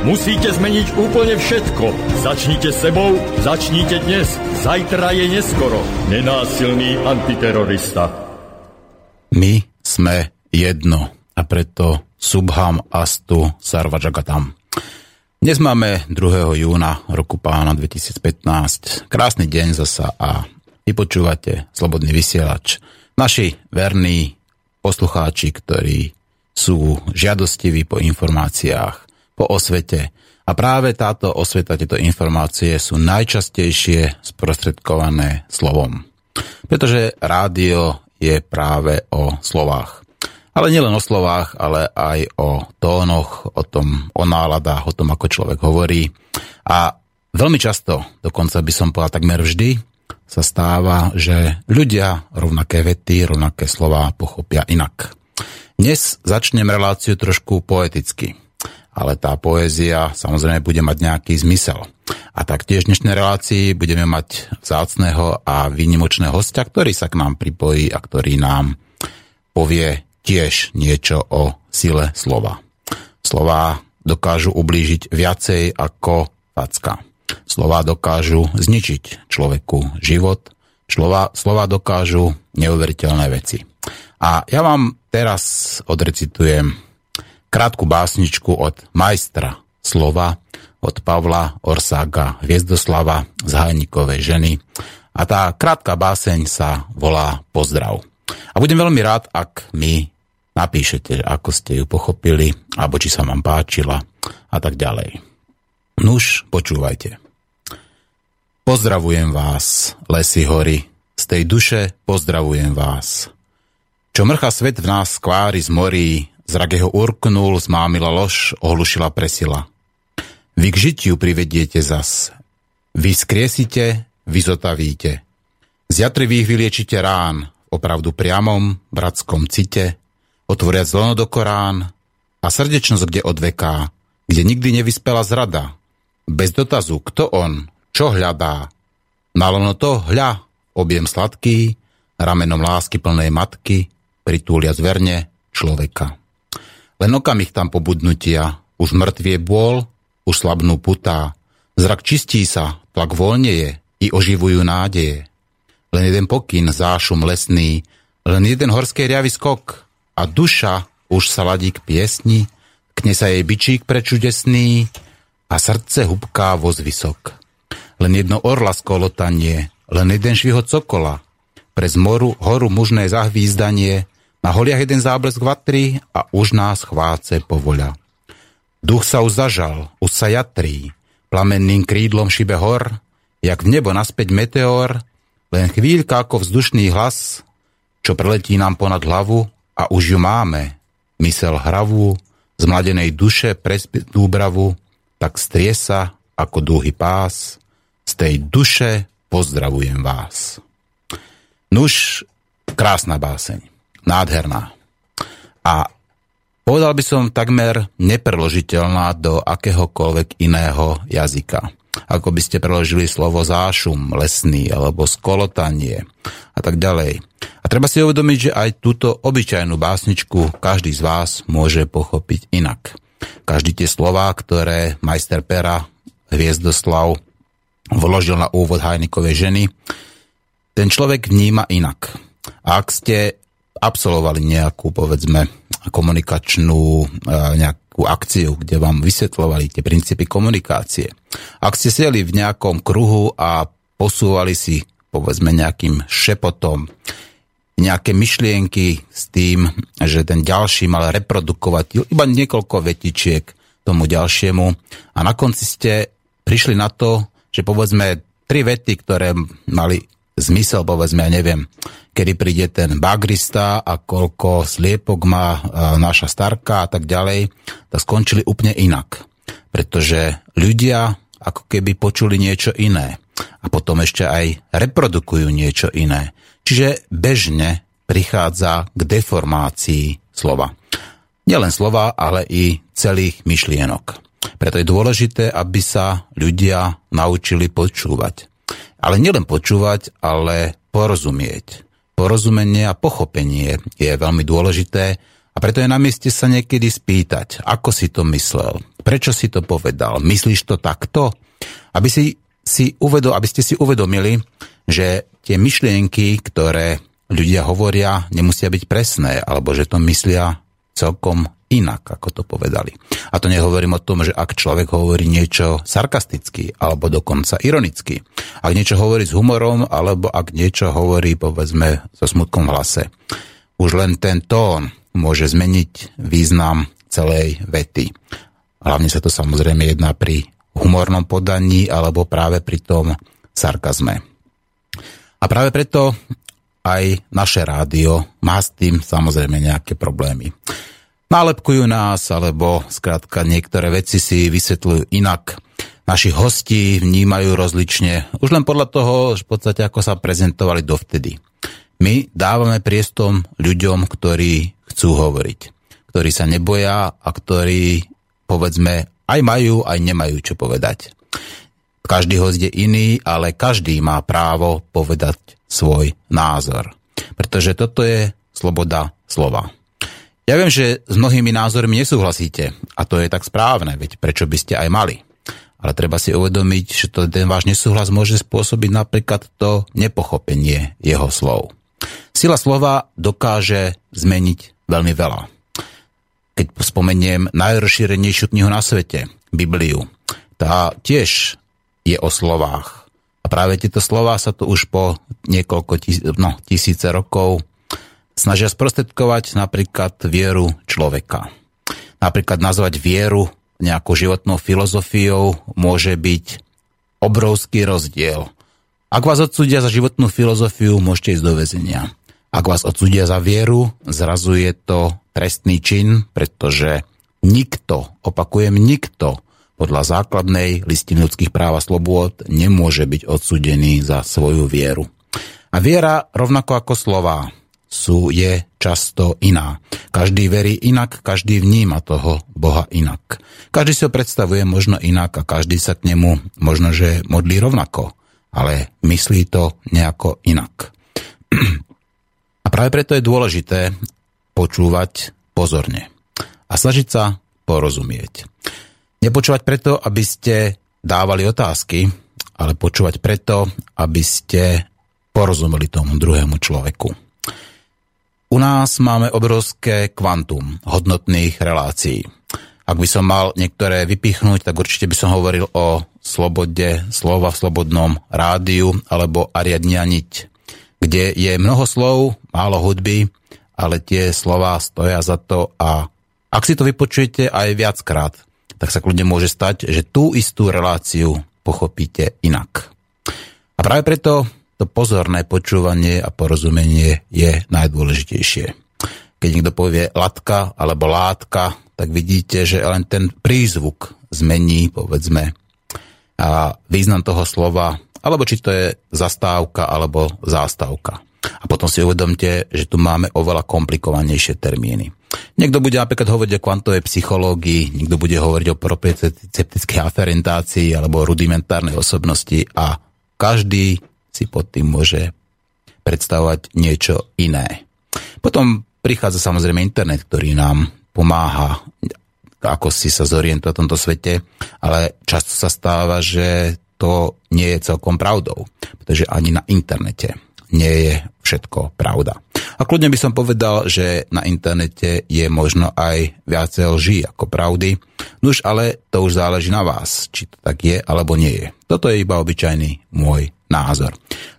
Musíte zmeniť úplne všetko. Začnite sebou, začnite dnes. Zajtra je neskoro. Nenásilný antiterorista. My sme jedno a preto Subham Astu Sarvajagatam. Dnes máme 2. júna roku pána 2015. Krásny deň zasa a vypočúvate Slobodný vysielač. Naši verní poslucháči, ktorí sú žiadostiví po informáciách, po osvete. A práve táto osveta, tieto informácie sú najčastejšie sprostredkované slovom. Pretože rádio je práve o slovách. Ale nielen o slovách, ale aj o tónoch, o tom, o náladách, o tom, ako človek hovorí. A veľmi často, dokonca by som povedal takmer vždy, sa stáva, že ľudia rovnaké vety, rovnaké slova pochopia inak. Dnes začnem reláciu trošku poeticky, ale tá poézia samozrejme bude mať nejaký zmysel. A taktiež v dnešnej relácii budeme mať vzácného a výnimočného hostia, ktorý sa k nám pripojí a ktorý nám povie tiež niečo o sile slova. Slova dokážu ublížiť viacej ako facka. Slova dokážu zničiť človeku život. Slova, slova dokážu neuveriteľné veci. A ja vám teraz odrecitujem krátku básničku od majstra slova, od Pavla Orsága Hviezdoslava z Hajnikovej ženy. A tá krátka báseň sa volá Pozdrav. A budem veľmi rád, ak mi napíšete, ako ste ju pochopili, alebo či sa vám páčila a tak ďalej. Nuž, počúvajte. Pozdravujem vás, lesy hory, z tej duše pozdravujem vás. Čo mrcha svet v nás skvári z morí, zrak jeho urknul, zmámila lož, ohlušila presila. Vy k žitiu privediete zas. Vy skriesite, vy zotavíte. Z jatrivých vyliečite rán, opravdu priamom, bratskom cite, otvoriac lono do Korán a srdečnosť kde odveká, kde nikdy nevyspela zrada. Bez dotazu, kto on, čo hľadá. Nalono to hľa, objem sladký, ramenom lásky plnej matky, pritúlia zverne človeka. Len okamih tam pobudnutia, už mŕtvie bôl, už slabnú putá, zrak čistí sa, tlak voľneje i oživujú nádeje. Len jeden pokyn, zášum lesný, len jeden horskej riavy skok a duša už sa ladí k piesni, kne sa jej bičík prečudesný a srdce hubká voz vysok. Len jedno orla skolotanie, len jeden švihot sokola, pre zmoru horu mužné zahvízdanie, na holiach jeden záblesk vatry a už nás chváce povoľa. Duch sa už zažal, už sa jatrí, plamenným krídlom šibe hor, jak v nebo naspäť meteor, len chvíľka ako vzdušný hlas, čo preletí nám ponad hlavu a už ju máme, mysel hravú, z mladenej duše pres úbravu, tak strie sa ako dúhy pás, z tej duše pozdravujem vás. Nuž, krásna báseň nádherná. A povedal by som takmer nepreložiteľná do akéhokoľvek iného jazyka. Ako by ste preložili slovo zášum, lesný alebo skolotanie a tak ďalej. A treba si uvedomiť, že aj túto obyčajnú básničku každý z vás môže pochopiť inak. Každý tie slová, ktoré majster pera Hviezdoslav vložil na úvod Hajnikovej ženy, ten človek vníma inak. A ak ste absolvovali nejakú, povedzme, komunikačnú e, nejakú akciu, kde vám vysvetľovali tie princípy komunikácie. Ak ste sedeli v nejakom kruhu a posúvali si, povedzme, nejakým šepotom nejaké myšlienky s tým, že ten ďalší mal reprodukovať iba niekoľko vetičiek tomu ďalšiemu a na konci ste prišli na to, že povedzme tri vety, ktoré mali zmysel, povedzme, ja neviem, kedy príde ten bagrista a koľko sliepok má e, naša starka a tak ďalej, tak skončili úplne inak. Pretože ľudia ako keby počuli niečo iné. a potom ešte aj reprodukujú niečo iné. Čiže bežne prichádza k deformácii slova. Nielen slova, ale i celých myšlienok. Preto je dôležité, aby sa ľudia naučili počúvať. Ale nielen počúvať, ale porozumieť. Porozumenie a pochopenie je veľmi dôležité a preto je na mieste sa niekedy spýtať, ako si to myslel, prečo si to povedal, myslíš to takto? Aby, si, si uvedol, aby ste si uvedomili, že tie myšlienky, ktoré ľudia hovoria, nemusia byť presné, alebo že to myslia celkom inak, ako to povedali. A to nehovorím o tom, že ak človek hovorí niečo sarkasticky alebo dokonca ironicky, ak niečo hovorí s humorom alebo ak niečo hovorí povedzme so smutkom v hlase. Už len ten tón môže zmeniť význam celej vety. Hlavne sa to samozrejme jedná pri humornom podaní alebo práve pri tom sarkazme. A práve preto aj naše rádio má s tým samozrejme nejaké problémy nálepkujú nás, alebo skrátka niektoré veci si vysvetľujú inak. Naši hosti vnímajú rozlične, už len podľa toho, v podstate ako sa prezentovali dovtedy. My dávame priestom ľuďom, ktorí chcú hovoriť, ktorí sa neboja a ktorí, povedzme, aj majú, aj nemajú čo povedať. Každý host je iný, ale každý má právo povedať svoj názor. Pretože toto je sloboda slova. Ja viem, že s mnohými názormi nesúhlasíte a to je tak správne, veď prečo by ste aj mali. Ale treba si uvedomiť, že to, ten váš nesúhlas môže spôsobiť napríklad to nepochopenie jeho slov. Sila slova dokáže zmeniť veľmi veľa. Keď spomeniem najrozšírenejšiu knihu na svete, Bibliu, tá tiež je o slovách. A práve tieto slová sa tu už po niekoľko tis- no, tisíce rokov snažia sprostredkovať napríklad vieru človeka. Napríklad nazvať vieru nejakou životnou filozofiou môže byť obrovský rozdiel. Ak vás odsúdia za životnú filozofiu, môžete ísť do väzenia. Ak vás odsúdia za vieru, zrazu je to trestný čin, pretože nikto, opakujem nikto, podľa základnej listiny ľudských práv a slobôd nemôže byť odsúdený za svoju vieru. A viera, rovnako ako slova, sú, je často iná. Každý verí inak, každý vníma toho Boha inak. Každý si ho predstavuje možno inak a každý sa k nemu možno, že modlí rovnako, ale myslí to nejako inak. A práve preto je dôležité počúvať pozorne a snažiť sa porozumieť. Nepočúvať preto, aby ste dávali otázky, ale počúvať preto, aby ste porozumeli tomu druhému človeku. U nás máme obrovské kvantum hodnotných relácií. Ak by som mal niektoré vypichnúť, tak určite by som hovoril o slobode slova v slobodnom rádiu alebo Ariadnia niť, kde je mnoho slov, málo hudby, ale tie slova stoja za to a ak si to vypočujete aj viackrát, tak sa kľudne môže stať, že tú istú reláciu pochopíte inak. A práve preto to pozorné počúvanie a porozumenie je najdôležitejšie. Keď niekto povie latka alebo látka, tak vidíte, že len ten prízvuk zmení, povedzme, a význam toho slova, alebo či to je zastávka alebo zástavka. A potom si uvedomte, že tu máme oveľa komplikovanejšie termíny. Niekto bude napríklad hovoriť o kvantovej psychológii, niekto bude hovoriť o proprioceptickej aferentácii alebo o rudimentárnej osobnosti a každý si pod tým môže predstavovať niečo iné. Potom prichádza samozrejme internet, ktorý nám pomáha ako si sa zorientovať v tomto svete, ale často sa stáva, že to nie je celkom pravdou, pretože ani na internete nie je všetko pravda. A kľudne by som povedal, že na internete je možno aj viacej lží ako pravdy, nuž ale to už záleží na vás, či to tak je alebo nie je. Toto je iba obyčajný môj názor.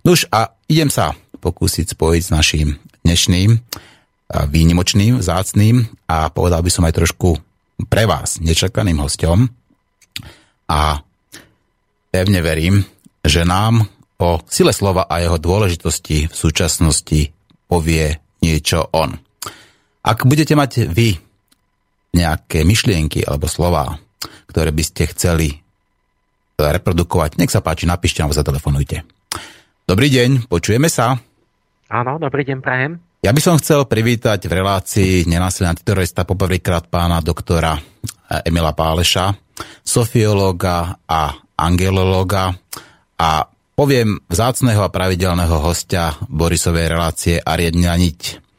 Nuž a idem sa pokúsiť spojiť s našim dnešným výnimočným, zácným a povedal by som aj trošku pre vás nečakaným hostom. A pevne verím, že nám o sile slova a jeho dôležitosti v súčasnosti povie niečo on. Ak budete mať vy nejaké myšlienky alebo slova, ktoré by ste chceli reprodukovať. Nech sa páči, napíšte alebo zatelefonujte. Dobrý deň, počujeme sa? Áno, dobrý deň, prajem. Ja by som chcel privítať v relácii nenásilná antiterorista poprvýkrát pána doktora Emila Páleša, sofiológa a angelológa a poviem vzácného a pravidelného hostia Borisovej relácie Ariadna Niť.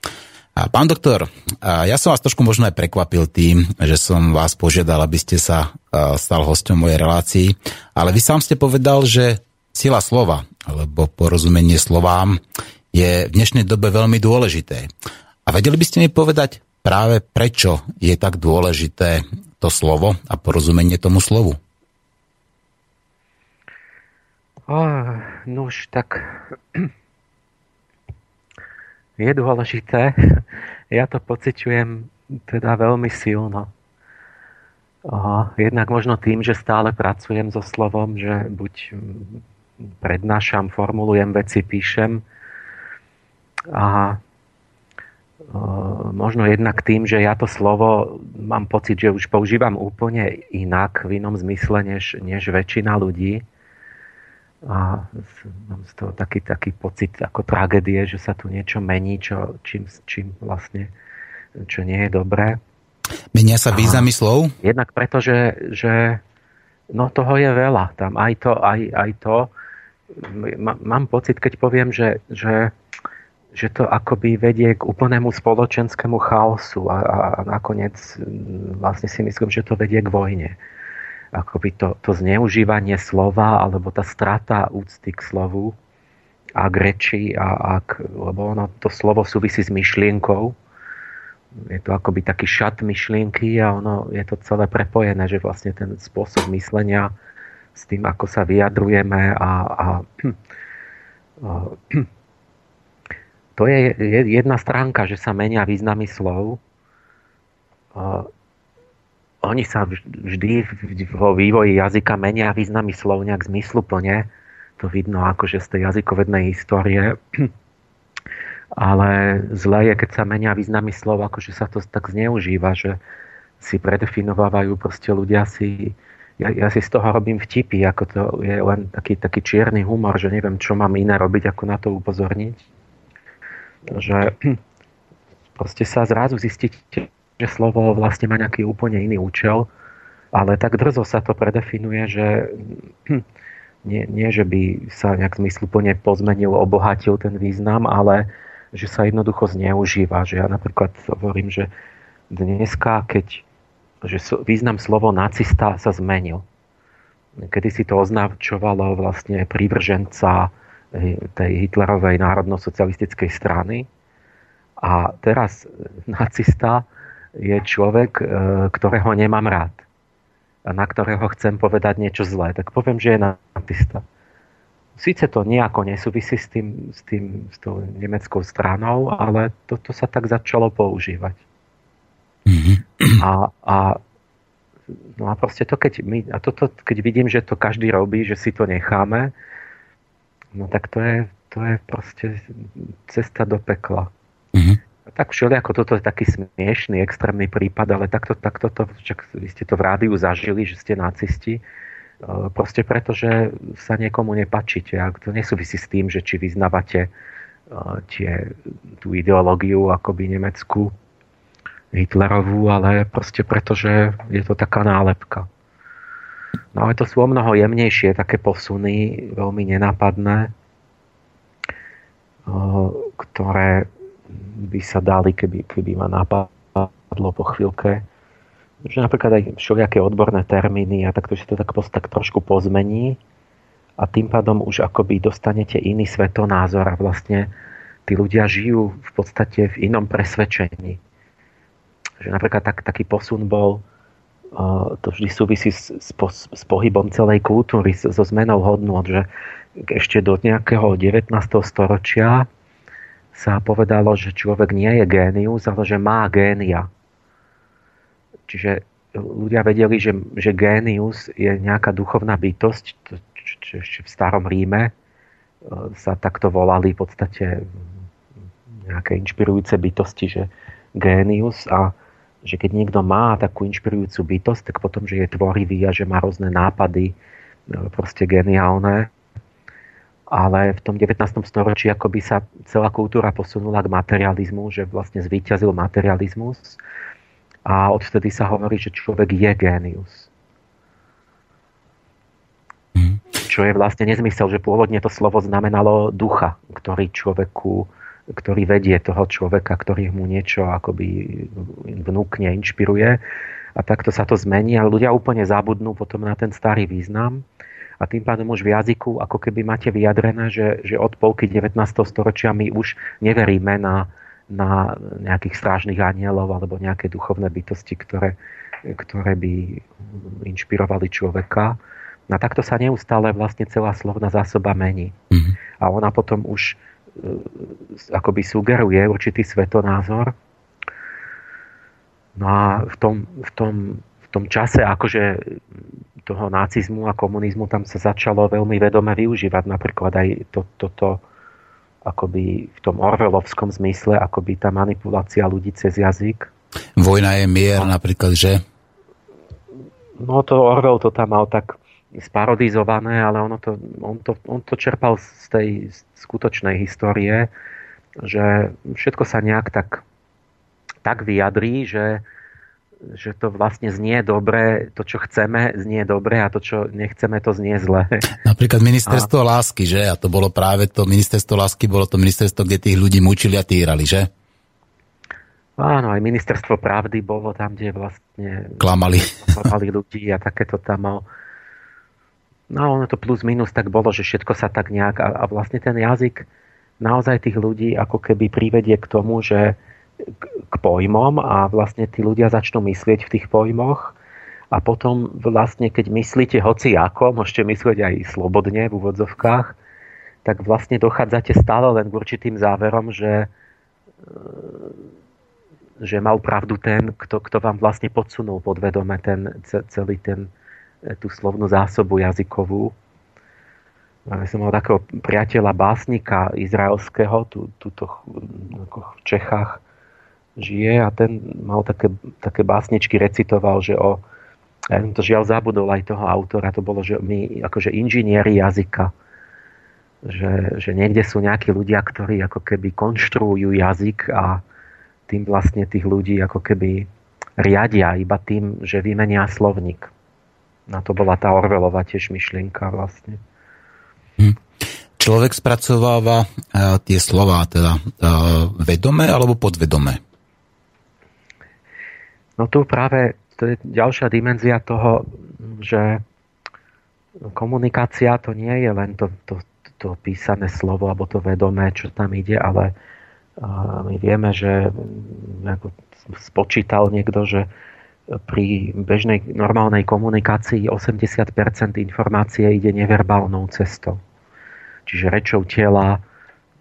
Pán doktor, ja som vás trošku možno aj prekvapil tým, že som vás požiadal, aby ste sa stal hostom mojej relácii, ale vy sám ste povedal, že sila slova, alebo porozumenie slovám je v dnešnej dobe veľmi dôležité. A vedeli by ste mi povedať práve prečo je tak dôležité to slovo a porozumenie tomu slovu? Oh, no už tak je dôležité. Ja to pociťujem teda veľmi silno. Jednak možno tým, že stále pracujem so slovom, že buď prednášam, formulujem veci, píšem, a možno jednak tým, že ja to slovo mám pocit, že už používam úplne inak, v inom zmysle, než, než väčšina ľudí. A mám z toho taký, taký pocit ako tragédie, že sa tu niečo mení, čo, čím, čím vlastne, čo nie je dobré. Menia sa významy slov? Jednak preto, že, že no toho je veľa. Tam aj to, aj, aj to. Mám pocit, keď poviem, že, že že to akoby vedie k úplnému spoločenskému chaosu a, a, nakoniec vlastne si myslím, že to vedie k vojne. Akoby to, to zneužívanie slova alebo tá strata úcty k slovu a k reči, a, a lebo ono, to slovo súvisí s myšlienkou. Je to akoby taký šat myšlienky a ono je to celé prepojené, že vlastne ten spôsob myslenia s tým, ako sa vyjadrujeme a, a, a to je jedna stránka, že sa menia významy slov. Oni sa vždy vo vývoji jazyka menia významy slov nejak zmysluplne. To vidno akože z tej jazykovednej histórie. Ale zlé je, keď sa menia významy slov, akože sa to tak zneužíva, že si predefinovávajú proste ľudia si ja, ja si z toho robím vtipy, ako to je len taký, taký čierny humor, že neviem, čo mám iné robiť, ako na to upozorniť že proste sa zrazu zistíte, že slovo vlastne má nejaký úplne iný účel, ale tak drzo sa to predefinuje, že nie, nie že by sa nejak zmysluplne pozmenil, obohatil ten význam, ale že sa jednoducho zneužíva. Že ja napríklad hovorím, že dneska, keď že význam slovo nacista sa zmenil. Kedy si to označovalo vlastne prívrženca tej Hitlerovej národno-socialistickej strany. A teraz nacista je človek, e, ktorého nemám rád. A na ktorého chcem povedať niečo zlé. Tak poviem, že je nacista. Sice to nejako nesúvisí s, tým, s, tým, s tou nemeckou stranou, ale toto sa tak začalo používať. Mm-hmm. A, a, no a proste to, keď, my, a toto, keď vidím, že to každý robí, že si to necháme, no tak to je, to je proste cesta do pekla. Mm-hmm. Tak všelijako toto je taký smiešný, extrémny prípad, ale takto, takto to, čak vy ste to v rádiu zažili, že ste nacisti, e, proste preto, že sa niekomu nepačíte. A to nesúvisí s tým, že či vyznávate e, tie, tú ideológiu akoby nemeckú, Hitlerovú, ale proste preto, že je to taká nálepka. No ale to sú o mnoho jemnejšie také posuny, veľmi nenápadné, ktoré by sa dali, keby, keby ma napadlo po chvíľke. Že napríklad aj všelijaké odborné termíny a takto, že to tak, tak trošku pozmení a tým pádom už akoby dostanete iný svetonázor a vlastne tí ľudia žijú v podstate v inom presvedčení. Že napríklad tak, taký posun bol to vždy súvisí s, s, s pohybom celej kultúry, so zmenou hodnot, že ešte do nejakého 19. storočia sa povedalo, že človek nie je génius, ale že má génia. Čiže ľudia vedeli, že, že génius je nejaká duchovná bytosť, ešte v starom Ríme e, sa takto volali v podstate nejaké inšpirujúce bytosti, že génius a že keď niekto má takú inšpirujúcu bytosť, tak potom, že je tvorivý a že má rôzne nápady proste geniálne. Ale v tom 19. storočí akoby sa celá kultúra posunula k materializmu, že vlastne zvíťazil materializmus a odvtedy sa hovorí, že človek je génius. Mhm. Čo je vlastne nezmysel, že pôvodne to slovo znamenalo ducha, ktorý človeku ktorý vedie toho človeka, ktorý mu niečo akoby vnúkne, inšpiruje. A takto sa to zmení a ľudia úplne zabudnú potom na ten starý význam. A tým pádom už v jazyku ako keby máte vyjadrené, že, že od polky 19. storočia my už neveríme na, na nejakých strážnych anielov alebo nejaké duchovné bytosti, ktoré, ktoré by inšpirovali človeka. A takto sa neustále vlastne celá slovná zásoba mení. Mm-hmm. A ona potom už E, akoby sugeruje určitý svetonázor. No a v tom, v tom, v tom čase akože toho nacizmu a komunizmu tam sa začalo veľmi vedome využívať napríklad aj to, toto akoby v tom orvelovskom zmysle, akoby tá manipulácia ľudí cez jazyk. Vojna je mier a, napríklad, že? No to Orwell to tam mal tak sparodizované, ale ono to, on, to, on to čerpal z tej skutočnej histórie, že všetko sa nejak tak, tak vyjadrí, že, že to vlastne znie dobre, to, čo chceme, znie dobre a to, čo nechceme, to znie zle. Napríklad ministerstvo a... lásky, že? A to bolo práve to ministerstvo lásky, bolo to ministerstvo, kde tých ľudí mučili a týrali, že? Áno, aj ministerstvo pravdy bolo tam, kde vlastne... Klamali. Klamali ľudí a takéto tam mal No ono to plus minus tak bolo, že všetko sa tak nejak a, a vlastne ten jazyk naozaj tých ľudí ako keby privedie k tomu, že k, pojmom a vlastne tí ľudia začnú myslieť v tých pojmoch a potom vlastne keď myslíte hoci ako, môžete myslieť aj slobodne v úvodzovkách, tak vlastne dochádzate stále len k určitým záverom, že, že mal pravdu ten, kto, kto vám vlastne podsunul podvedome ten, celý ten, tú slovnú zásobu jazykovú. Ja som mal takého priateľa básnika izraelského, tu, tuto v Čechách žije a ten mal také, také básničky, recitoval, že o, ja to žiaľ zabudol aj toho autora, to bolo, že my akože inžinieri jazyka, že, že niekde sú nejakí ľudia, ktorí ako keby konštruujú jazyk a tým vlastne tých ľudí ako keby riadia iba tým, že vymenia slovník. Na to bola tá Orvelová tiež myšlienka vlastne. Hm. Človek spracováva uh, tie slova teda uh, vedome alebo podvedome? No tu práve to je ďalšia dimenzia toho, že komunikácia to nie je len to, to, to písané slovo alebo to vedomé, čo tam ide, ale my vieme, že ako spočítal niekto, že pri bežnej normálnej komunikácii 80% informácie ide neverbálnou cestou. Čiže rečou tela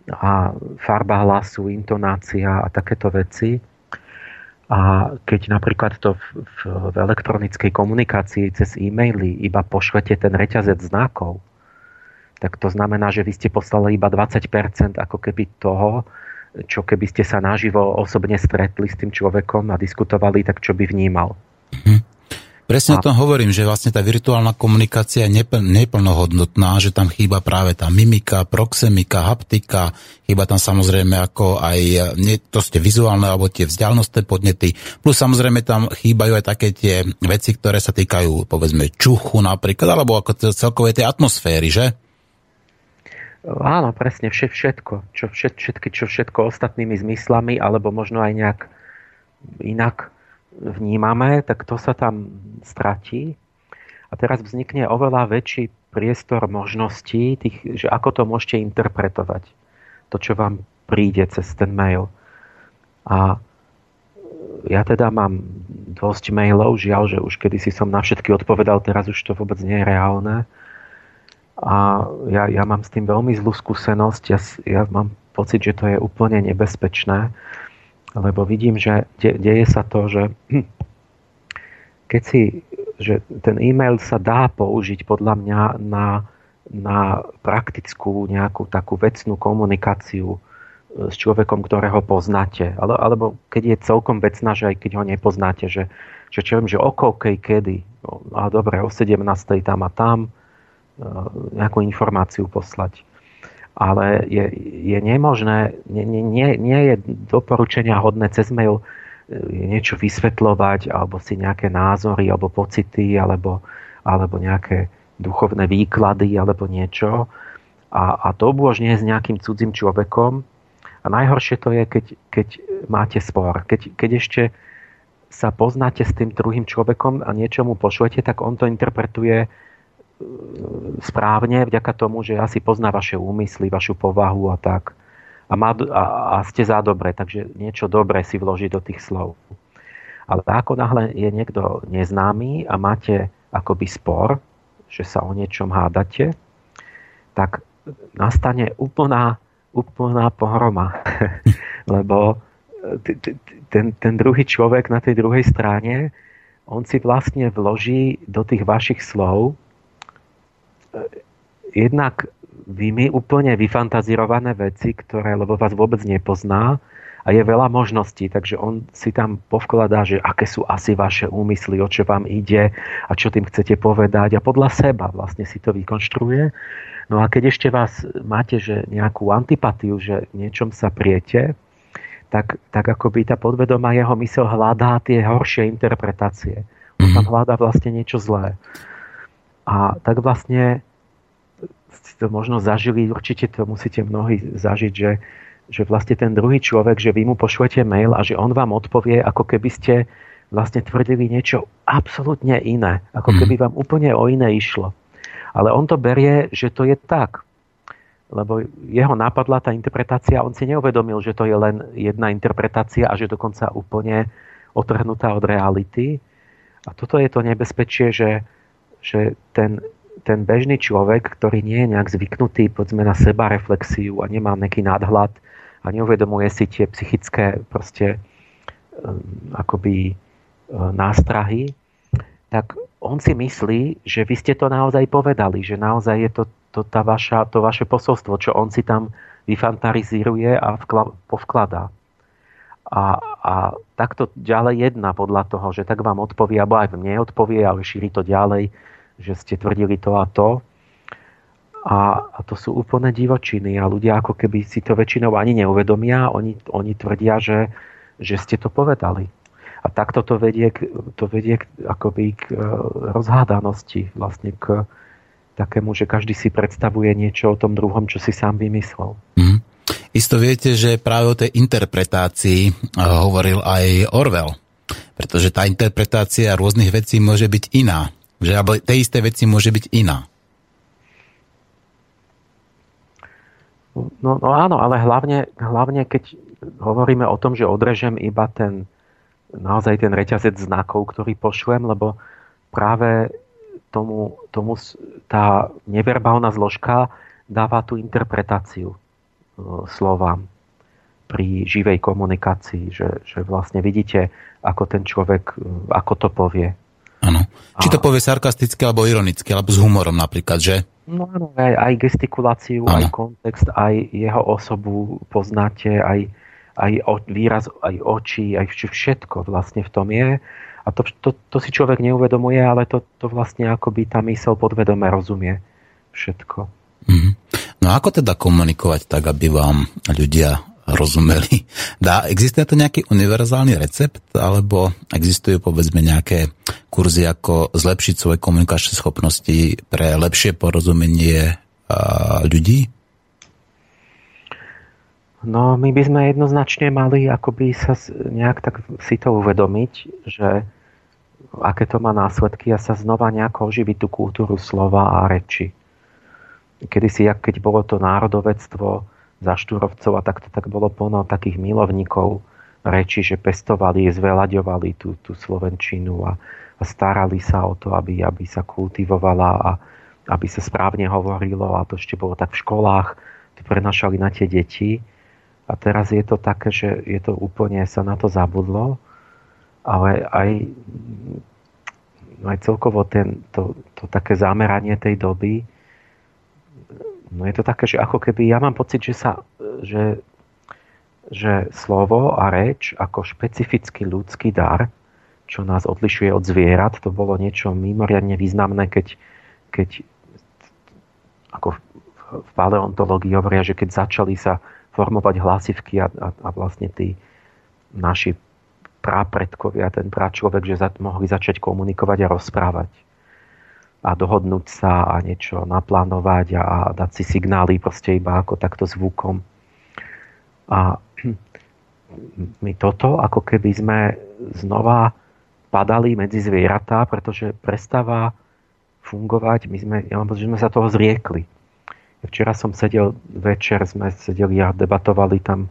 a farba hlasu, intonácia a takéto veci. A keď napríklad to v, v, v elektronickej komunikácii cez e-maily iba pošlete ten reťazec znakov, tak to znamená, že vy ste poslali iba 20% ako keby toho, čo keby ste sa naživo osobne stretli s tým človekom a diskutovali, tak čo by vnímal. Hm. Presne o tom hovorím, že vlastne tá virtuálna komunikácia je nepl- neplnohodnotná, že tam chýba práve tá mimika, proxemika, haptika, chýba tam samozrejme ako aj nie, to ste vizuálne alebo tie vzdialnostné podnety, plus samozrejme tam chýbajú aj také tie veci, ktoré sa týkajú povedzme čuchu napríklad, alebo ako celkovej tej atmosféry, že? Áno, presne, všetko. Čo, všetky, čo všetko ostatnými zmyslami, alebo možno aj nejak inak vnímame, tak to sa tam stratí. A teraz vznikne oveľa väčší priestor možností, tých, že ako to môžete interpretovať. To, čo vám príde cez ten mail. A ja teda mám dosť mailov, žiaľ, že už kedysi som na všetky odpovedal, teraz už to vôbec nie je reálne a ja, ja mám s tým veľmi zlú skúsenosť. Ja, ja mám pocit, že to je úplne nebezpečné, lebo vidím, že de, deje sa to, že keď si, že ten e-mail sa dá použiť podľa mňa na, na praktickú nejakú takú vecnú komunikáciu e, s človekom, ktorého poznáte. Ale, alebo keď je celkom vecná, že aj keď ho nepoznáte, že, že čo viem, že o koľkej kedy, no, a dobre, o 17. tam a tam, nejakú informáciu poslať. Ale je, je nemožné, nie, nie, nie je doporučenia hodné cez mail niečo vysvetľovať, alebo si nejaké názory, alebo pocity, alebo, alebo nejaké duchovné výklady, alebo niečo. A, a to nie s nejakým cudzím človekom. A najhoršie to je, keď, keď máte spor. Keď, keď ešte sa poznáte s tým druhým človekom a niečo mu pošlete, tak on to interpretuje e, správne vďaka tomu, že asi pozná vaše úmysly, vašu povahu a tak a, má, a, a ste za dobre, takže niečo dobré si vloží do tých slov. Ale ako náhle je niekto neznámy a máte akoby spor, že sa o niečom hádate, tak nastane úplná, úplná pohroma. Lebo ten, ten druhý človek na tej druhej strane, on si vlastne vloží do tých vašich slov e, jednak vy úplne vyfantazírované veci, ktoré, lebo vás vôbec nepozná a je veľa možností, takže on si tam povkladá, že aké sú asi vaše úmysly, o čo vám ide a čo tým chcete povedať a podľa seba vlastne si to vykonštruuje. No a keď ešte vás máte že nejakú antipatiu, že niečom sa priete, tak, tak akoby tá podvedomá jeho mysel hľadá tie horšie interpretácie. On tam mhm. hľadá vlastne niečo zlé. A tak vlastne si to možno zažili, určite to musíte mnohí zažiť, že, že vlastne ten druhý človek, že vy mu pošlete mail a že on vám odpovie, ako keby ste vlastne tvrdili niečo absolútne iné. Ako mhm. keby vám úplne o iné išlo. Ale on to berie, že to je tak. Lebo jeho napadla tá interpretácia, on si neuvedomil, že to je len jedna interpretácia a že dokonca úplne otrhnutá od reality. A toto je to nebezpečie, že, že ten ten bežný človek, ktorý nie je nejak zvyknutý povedzme, na seba reflexiu a nemá nejaký nadhľad a neuvedomuje si tie psychické proste um, akoby uh, nástrahy, tak on si myslí, že vy ste to naozaj povedali, že naozaj je to, to, tá vaša, to vaše posolstvo, čo on si tam vyfantarizíruje a vkla, povkladá. A, a takto ďalej jedna podľa toho, že tak vám odpovie, alebo aj mne odpovie, ale šíri to ďalej, že ste tvrdili to a to. A, a to sú úplne divočiny a ľudia ako keby si to väčšinou ani neuvedomia, oni, oni tvrdia, že, že ste to povedali. A takto to vedie, k, to vedie k, akoby k e, rozhádanosti, vlastne k takému, že každý si predstavuje niečo o tom druhom, čo si sám vymyslel. Mm. Isto viete, že práve o tej interpretácii e, hovoril aj Orwell, pretože tá interpretácia rôznych vecí môže byť iná. Že alebo tej isté veci môže byť iná. No, no áno, ale hlavne, hlavne keď hovoríme o tom, že odrežem iba ten naozaj ten reťazec znakov, ktorý pošlem, lebo práve tomu, tomu tá neverbálna zložka dáva tú interpretáciu e, slovám pri živej komunikácii, že, že vlastne vidíte, ako ten človek, e, ako to povie. Áno. Či to povie sarkasticky, alebo ironicky, alebo s humorom napríklad, že? No áno, aj, aj gestikuláciu, ano. aj kontext, aj jeho osobu poznáte, aj, aj výraz, aj oči, aj všetko vlastne v tom je. A to, to, to si človek neuvedomuje, ale to, to vlastne akoby tá mysel podvedome rozumie všetko. Mm. No ako teda komunikovať tak, aby vám ľudia rozumeli. Dá, existuje to nejaký univerzálny recept, alebo existujú povedzme nejaké kurzy, ako zlepšiť svoje komunikačné schopnosti pre lepšie porozumenie ľudí? No, my by sme jednoznačne mali akoby sa nejak tak si to uvedomiť, že aké to má následky a sa znova nejako oživiť tú kultúru slova a reči. Kedy si, keď bolo to národovectvo, za Štúrovcov a takto tak bolo plno takých milovníkov reči, že pestovali, zvelaďovali tú, tú Slovenčinu a, a starali sa o to, aby, aby sa kultivovala a aby sa správne hovorilo a to ešte bolo tak v školách, to prenašali na tie deti. A teraz je to také, že je to úplne sa na to zabudlo, ale aj, aj celkovo ten, to, to také zameranie tej doby No je to také, že ako keby ja mám pocit, že sa, že, že slovo a reč ako špecifický ľudský dar, čo nás odlišuje od zvierat, to bolo niečo mimoriadne významné, keď, keď ako v paleontológii hovoria, že keď začali sa formovať hlasivky a, a, a vlastne tí naši prápredkovia, ten práčlovek, že za, mohli začať komunikovať a rozprávať a dohodnúť sa a niečo naplánovať a, a dať si signály proste iba ako takto zvukom. A my toto, ako keby sme znova padali medzi zvieratá, pretože prestáva fungovať. My sme, ja mám že sme sa toho zriekli. Včera som sedel, večer sme sedeli a debatovali tam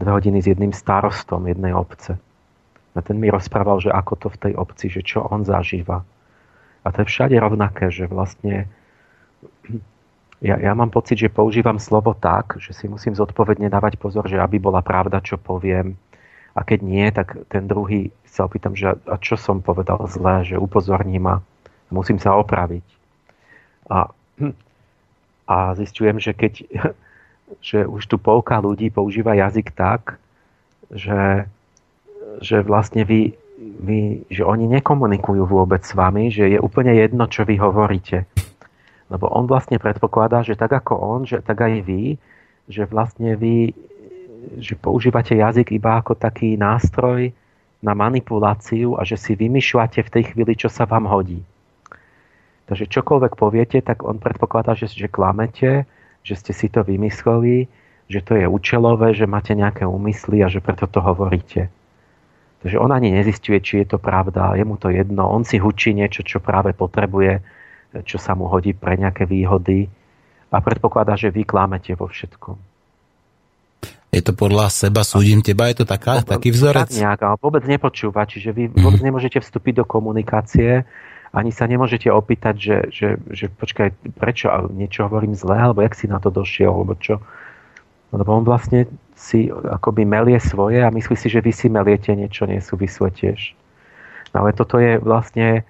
dve hodiny s jedným starostom jednej obce. A ten mi rozprával, že ako to v tej obci, že čo on zažíva a to je všade rovnaké, že vlastne ja, ja mám pocit, že používam slovo tak, že si musím zodpovedne dávať pozor, že aby bola pravda, čo poviem. A keď nie, tak ten druhý sa opýtam, že a čo som povedal zlé, že upozorní ma. Musím sa opraviť. A, a zistujem, že keď že už tu polka ľudí používa jazyk tak, že, že vlastne vy vy, že oni nekomunikujú vôbec s vami, že je úplne jedno, čo vy hovoríte. Lebo on vlastne predpokladá, že tak ako on, že tak aj vy, že vlastne vy že používate jazyk iba ako taký nástroj na manipuláciu a že si vymýšľate v tej chvíli, čo sa vám hodí. Takže čokoľvek poviete, tak on predpokladá, že, že klamete, že ste si to vymysleli, že to je účelové, že máte nejaké úmysly a že preto to hovoríte. Takže on ani nezistuje, či je to pravda, je mu to jedno, on si hučí niečo, čo práve potrebuje, čo sa mu hodí pre nejaké výhody a predpokladá, že vy klámete vo všetkom. Je to podľa seba, súdim teba, je to taká, no, taký vzorec? Tak nejak, ale vôbec nepočúva, čiže vy vôbec mm. nemôžete vstúpiť do komunikácie, ani sa nemôžete opýtať, že, že, že počkaj, prečo, niečo hovorím zle, alebo jak si na to došiel, alebo čo. Lebo on vlastne si akoby melie svoje a myslí si, že vy si meliete niečo nesúvislé tiež. No ale toto je vlastne,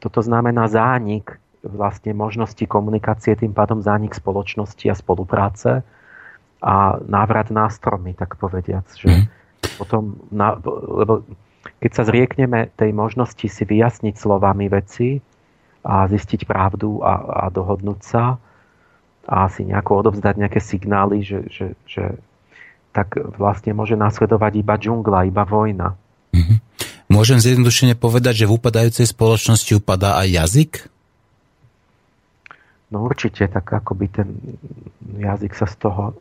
toto znamená zánik vlastne možnosti komunikácie, tým pádom zánik spoločnosti a spolupráce a návrat na stromy, tak povediac. Že mm. potom, na, lebo keď sa zriekneme tej možnosti si vyjasniť slovami veci a zistiť pravdu a, a dohodnúť sa a si nejako odovzdať nejaké signály, že, že, že tak vlastne môže nasledovať iba džungla, iba vojna. Mm-hmm. Môžem zjednodušene povedať, že v upadajúcej spoločnosti upadá aj jazyk? No určite, tak ako by ten jazyk sa z toho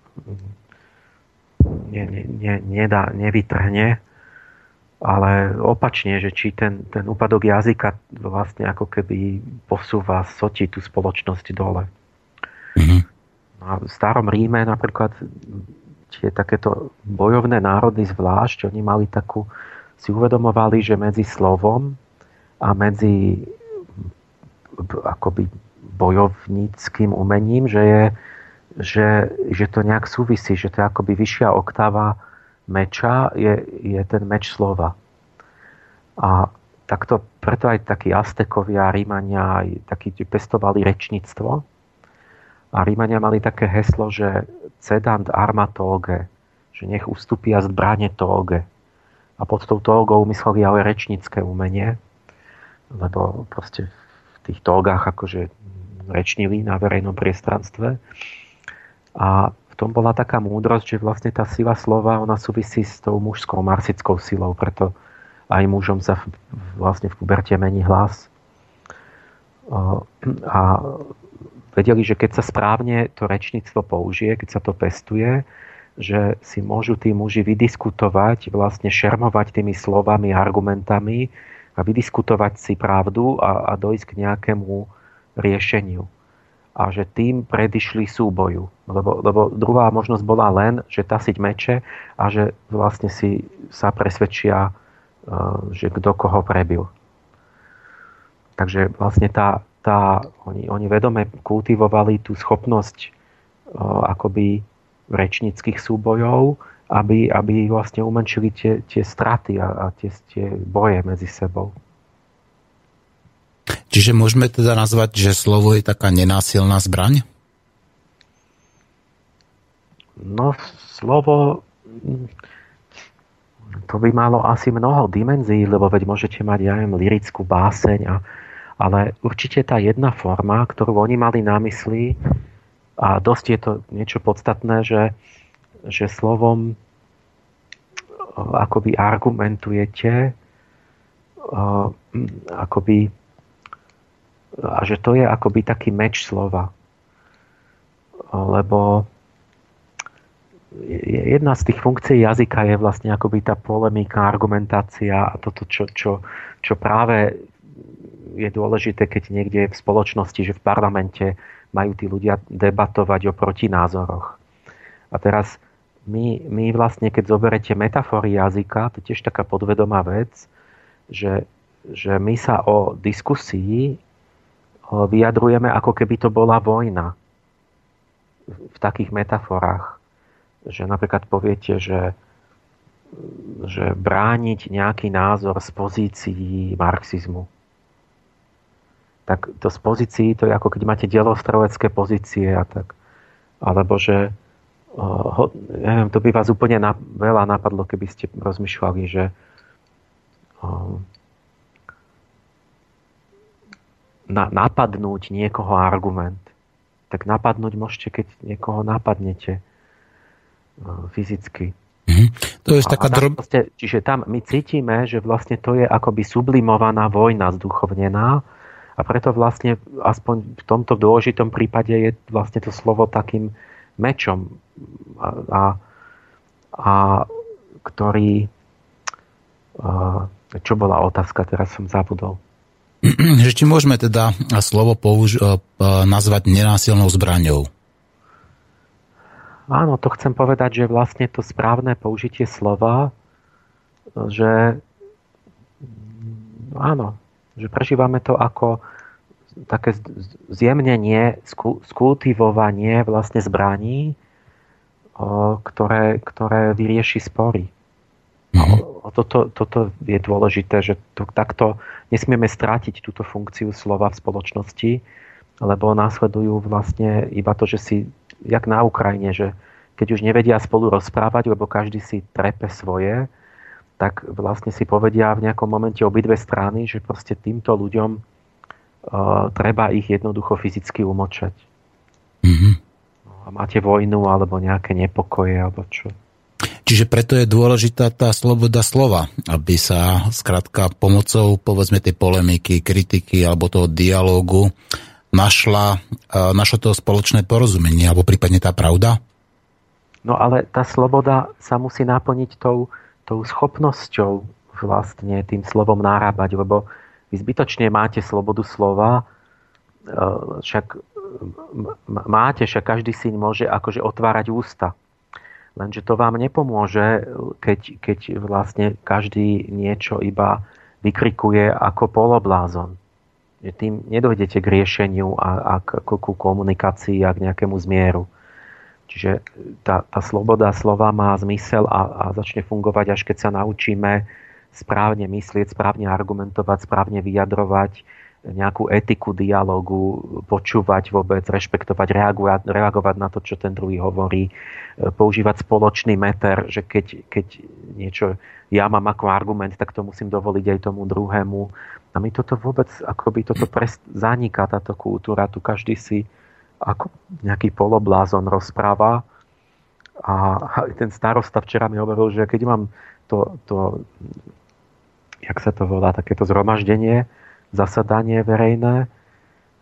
ne, ne, ne, nedá, nevytrhne, ale opačne, že či ten, ten úpadok jazyka vlastne ako keby posúva, sotí tú spoločnosť dole. Mm-hmm. A v starom Ríme napríklad tie takéto bojovné národy zvlášť, oni mali takú, si uvedomovali, že medzi slovom a medzi akoby bojovníckým umením, že, je, že, že to nejak súvisí, že to je akoby vyššia oktáva meča je, je ten meč slova. A takto, preto aj takí Aztekovia, Rímania, aj takí pestovali rečníctvo, a Rímania mali také heslo, že cedant arma toge, že nech ustúpia zbranie toge. A pod tou togou mysleli ale rečnícke umenie, lebo proste v tých togách akože rečnili na verejnom priestranstve. A v tom bola taká múdrosť, že vlastne tá sila slova, ona súvisí s tou mužskou marsickou silou, preto aj mužom sa vlastne v puberte mení hlas. A vedeli, že keď sa správne to rečníctvo použije, keď sa to pestuje, že si môžu tí muži vydiskutovať, vlastne šermovať tými slovami, argumentami a vydiskutovať si pravdu a, a dojsť k nejakému riešeniu. A že tým predišli súboju. Lebo, lebo druhá možnosť bola len, že tasiť meče a že vlastne si sa presvedčia, e, že kto koho prebil. Takže vlastne tá, tá, oni, oni vedome kultivovali tú schopnosť o, akoby rečnických súbojov, aby, aby vlastne umenšili tie, tie straty a, a tie, tie boje medzi sebou. Čiže môžeme teda nazvať, že slovo je taká nenásilná zbraň? No, slovo to by malo asi mnoho dimenzií, lebo veď môžete mať, ja neviem, lirickú báseň a ale určite tá jedna forma, ktorú oni mali na mysli, A dosť je to niečo podstatné, že, že slovom akoby argumentujete akoby a že to je akoby taký meč slova. Lebo jedna z tých funkcií jazyka je vlastne akoby tá polemika, argumentácia a toto, čo, čo, čo práve je dôležité, keď niekde v spoločnosti, že v parlamente majú tí ľudia debatovať o protinázoroch. A teraz my, my vlastne, keď zoberete metafory jazyka, to je tiež taká podvedomá vec, že, že my sa o diskusii vyjadrujeme, ako keby to bola vojna v takých metaforách že napríklad poviete, že, že brániť nejaký názor z pozícií marxizmu. Tak to z pozícií, to je ako keď máte delostrovecké pozície a tak. Alebo že ho, neviem, to by vás úplne na, veľa napadlo, keby ste rozmýšľali, že na, napadnúť niekoho argument. Tak napadnúť môžete, keď niekoho napadnete fyzicky. Mm-hmm. To je taká drob... Proste, čiže tam my cítime, že vlastne to je akoby sublimovaná vojna zduchovnená a preto vlastne aspoň v tomto dôležitom prípade je vlastne to slovo takým mečom a, a, a ktorý a, čo bola otázka, teraz som zabudol. Že či môžeme teda slovo použ- nazvať nenásilnou zbraňou? Áno, to chcem povedať, že vlastne to správne použitie slova, že áno, že prežívame to ako také zjemnenie, skultivovanie vlastne zbraní, ktoré, ktoré vyrieši spory. Mm-hmm. Toto, toto je dôležité, že to, takto nesmieme strátiť túto funkciu slova v spoločnosti, lebo následujú vlastne iba to, že si jak na Ukrajine, že keď už nevedia spolu rozprávať, lebo každý si trepe svoje, tak vlastne si povedia v nejakom momente obidve strany, že proste týmto ľuďom uh, treba ich jednoducho fyzicky umočať. Mm-hmm. A máte vojnu alebo nejaké nepokoje alebo čo. Čiže preto je dôležitá tá sloboda slova, aby sa skrátka pomocou povedzme tej polemiky, kritiky alebo toho dialógu našla, našlo to spoločné porozumenie, alebo prípadne tá pravda? No ale tá sloboda sa musí naplniť tou, tou schopnosťou vlastne tým slovom nárábať, lebo vy zbytočne máte slobodu slova, e, však máte, však každý si môže akože otvárať ústa. Lenže to vám nepomôže, keď, keď vlastne každý niečo iba vykrikuje ako poloblázon tým nedojdete k riešeniu a, a ku komunikácii a k nejakému zmieru. Čiže tá, tá sloboda slova má zmysel a, a začne fungovať, až keď sa naučíme správne myslieť, správne argumentovať, správne vyjadrovať, nejakú etiku dialogu, počúvať vôbec, rešpektovať, reagovať, reagovať na to, čo ten druhý hovorí, používať spoločný meter, že keď, keď niečo ja mám ako argument, tak to musím dovoliť aj tomu druhému. A my toto vôbec, akoby toto prest, zaniká táto kultúra, tu každý si ako nejaký poloblázon rozpráva a ten starosta včera mi hovoril, že keď mám to, to jak sa to volá, takéto zhromaždenie, zasadanie verejné,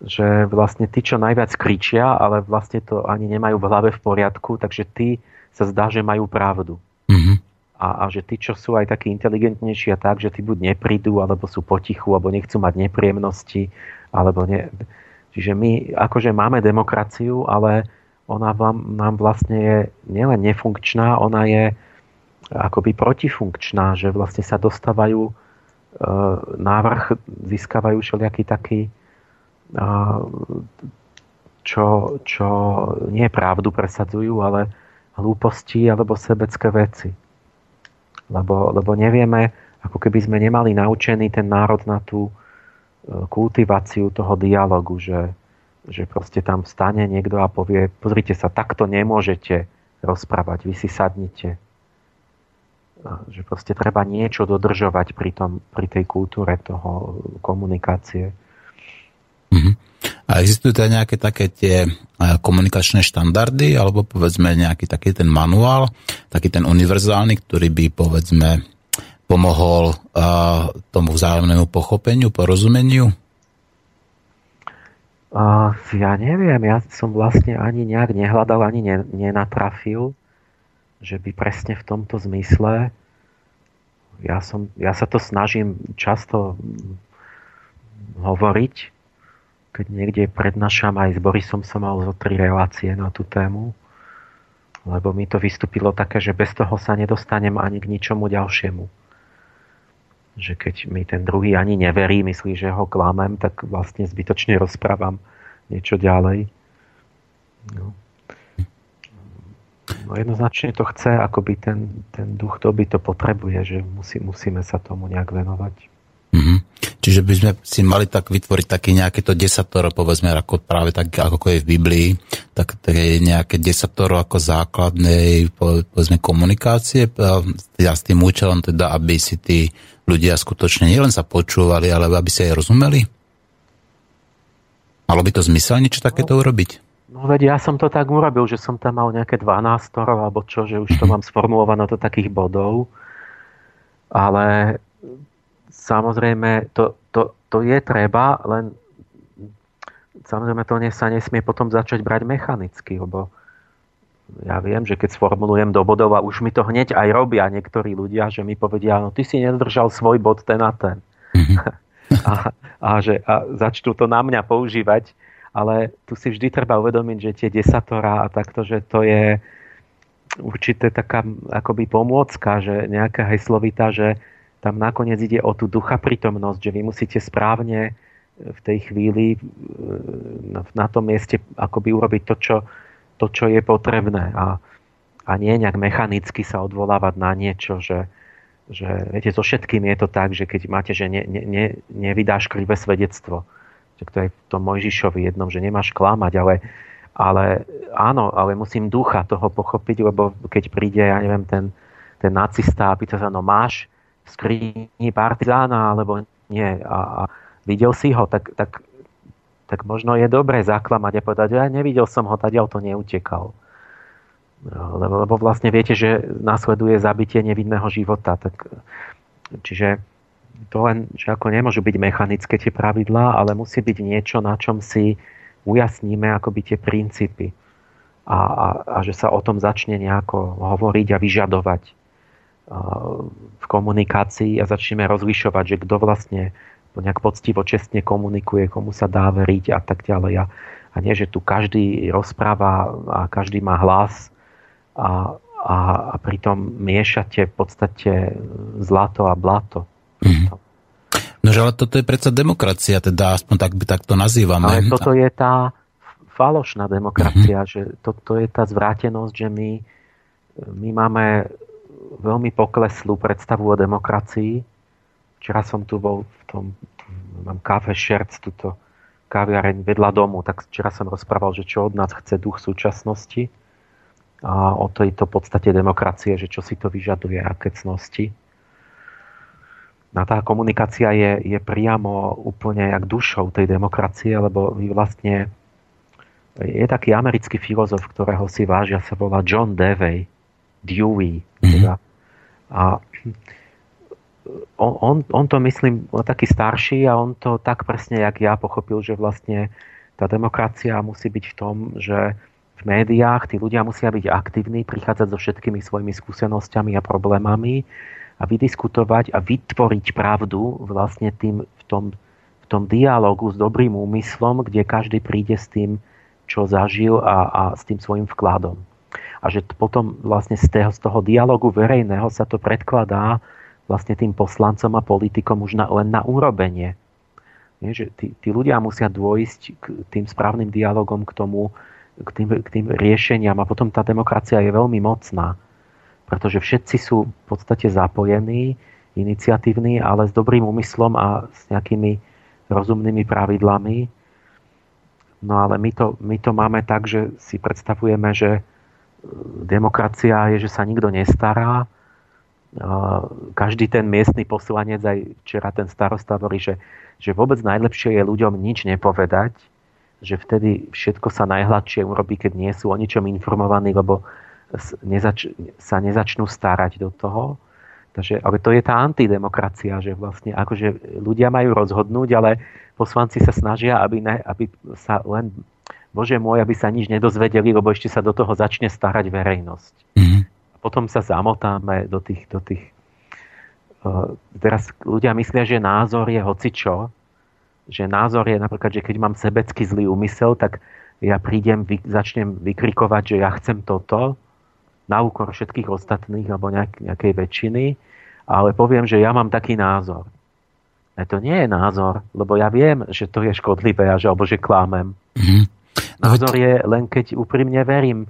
že vlastne tí, čo najviac kričia, ale vlastne to ani nemajú v hlave v poriadku, takže tí sa zdá, že majú pravdu. Mm-hmm a, a že tí, čo sú aj takí inteligentnejší a tak, že tí buď neprídu, alebo sú potichu, alebo nechcú mať nepríjemnosti, alebo ne... Čiže my akože máme demokraciu, ale ona vám, nám vlastne je nielen nefunkčná, ona je akoby protifunkčná, že vlastne sa dostávajú e, návrh, získavajú všelijaký taký e, čo, čo nie pravdu presadzujú, ale hlúposti alebo sebecké veci. Lebo, lebo nevieme, ako keby sme nemali naučený ten národ na tú kultiváciu toho dialogu, že, že proste tam stane niekto a povie, pozrite sa, takto nemôžete rozprávať, vy si sadnite. Že proste treba niečo dodržovať pri, tom, pri tej kultúre toho komunikácie. Mm-hmm. A existujú teda nejaké také tie komunikačné štandardy, alebo povedzme nejaký taký ten manuál, taký ten univerzálny, ktorý by povedzme pomohol uh, tomu vzájomnému pochopeniu, porozumeniu? Uh, ja neviem, ja som vlastne ani nejak nehľadal, ani ne, nenatrafil, že by presne v tomto zmysle ja, som, ja sa to snažím často hovoriť, keď niekde prednášam, aj s Borisom som mal zo tri relácie na tú tému, lebo mi to vystúpilo také, že bez toho sa nedostanem ani k ničomu ďalšiemu. Že keď mi ten druhý ani neverí, myslí, že ho klamem, tak vlastne zbytočne rozprávam niečo ďalej. No. No jednoznačne to chce, akoby ten, ten duch doby to potrebuje, že musí, musíme sa tomu nejak venovať. Mm-hmm. Čiže by sme si mali tak vytvoriť také nejaké to desatoro, povedzme, ako práve tak, ako je v Biblii, tak také nejaké desatoro ako základnej, povedzme, komunikácie, ja s tým účelom teda, aby si tí ľudia skutočne nielen sa počúvali, ale aby si aj rozumeli? Malo by to zmysel niečo takéto urobiť? No veď ja som to tak urobil, že som tam mal nejaké 12 alebo čo, že už to mám sformulované do takých bodov. Ale samozrejme to, to, to je treba, len samozrejme to sa nesmie potom začať brať mechanicky, lebo ja viem, že keď sformulujem do bodov a už mi to hneď aj robia niektorí ľudia, že mi povedia, no ty si nedržal svoj bod ten a ten. Mhm. a, a, že, a začnú to na mňa používať ale tu si vždy treba uvedomiť, že tie desatora a takto, že to je určité taká akoby pomôcka, že nejaká heslovita, že tam nakoniec ide o tú ducha prítomnosť, že vy musíte správne v tej chvíli e, na tom mieste akoby urobiť to, čo, to, čo je potrebné. A, a nie nejak mechanicky sa odvolávať na niečo, že, že viete, so všetkým je to tak, že keď máte, že ne, ne, ne, nevydáš krivé svedectvo, tak to je v tom Mojžišovi jednom, že nemáš klamať, ale, ale áno, ale musím ducha toho pochopiť, lebo keď príde, ja neviem, ten, ten nacista a pýta sa, no máš v skrini partizána, alebo nie, a, a videl si ho, tak, tak, tak možno je dobré zaklamať a povedať, ja nevidel som ho, tadiaľ to neutekal. No, lebo, lebo vlastne viete, že nasleduje zabitie nevinného života. Tak, čiže to len, že ako nemôžu byť mechanické tie pravidlá, ale musí byť niečo, na čom si ujasníme akoby tie princípy. A, a, a že sa o tom začne nejako hovoriť a vyžadovať v komunikácii a začneme rozlišovať, že kto vlastne nejak poctivo, čestne komunikuje, komu sa dá veriť a tak ďalej. A, a nie, že tu každý rozpráva a každý má hlas a, a, a pritom miešate v podstate zlato a blato. Mm. No ale toto je predsa demokracia, teda aspoň tak by tak to nazývame. Ale toto je tá falošná demokracia, mm-hmm. že toto je tá zvrátenosť, že my, my máme veľmi pokleslú predstavu o demokracii. Včera som tu bol v tom, mám káfe Šerc, túto kaviareň vedľa domu, tak včera som rozprával, že čo od nás chce duch súčasnosti a o tejto podstate demokracie, že čo si to vyžaduje, aké cnosti a tá komunikácia je, je priamo úplne jak dušou tej demokracie, lebo vy vlastne je taký americký filozof, ktorého si vážia, sa volá John Dewey, Dewey. Teda. A on, on, to myslím, taký starší a on to tak presne, jak ja pochopil, že vlastne tá demokracia musí byť v tom, že v médiách tí ľudia musia byť aktívni, prichádzať so všetkými svojimi skúsenosťami a problémami a vydiskutovať a vytvoriť pravdu vlastne tým, v, tom, v tom dialogu s dobrým úmyslom, kde každý príde s tým, čo zažil a, a s tým svojim vkladom. A že potom vlastne z toho, z toho dialogu verejného sa to predkladá vlastne tým poslancom a politikom už na, len na urobenie. Nie, že tí, tí ľudia musia dôjsť k tým správnym dialogom, k tomu, k tým, k tým riešeniam a potom tá demokracia je veľmi mocná pretože všetci sú v podstate zapojení, iniciatívni, ale s dobrým úmyslom a s nejakými rozumnými pravidlami. No ale my to, my to máme tak, že si predstavujeme, že e, demokracia je, že sa nikto nestará. Každý ten miestny poslanec, aj včera ten starosta hovorí, že, že vôbec najlepšie je ľuďom nič nepovedať, že vtedy všetko sa najhladšie urobí, keď nie sú o ničom informovaní, lebo nezač- sa nezačnú starať do toho. Takže, ale to je tá antidemokracia, že vlastne akože ľudia majú rozhodnúť, ale poslanci sa snažia, aby, ne, aby sa len, bože môj, aby sa nič nedozvedeli, lebo ešte sa do toho začne starať verejnosť. Mm-hmm. Potom sa zamotáme do tých, do tých uh, teraz ľudia myslia, že názor je hocičo, že názor je napríklad, že keď mám sebecký zlý úmysel, tak ja prídem, vy, začnem vykrikovať, že ja chcem toto, na úkor všetkých ostatných alebo nejak, nejakej väčšiny, ale poviem, že ja mám taký názor. A to nie je názor, lebo ja viem, že to je škodlivé a že, alebo že klámem. Mm-hmm. Názor je len keď úprimne verím,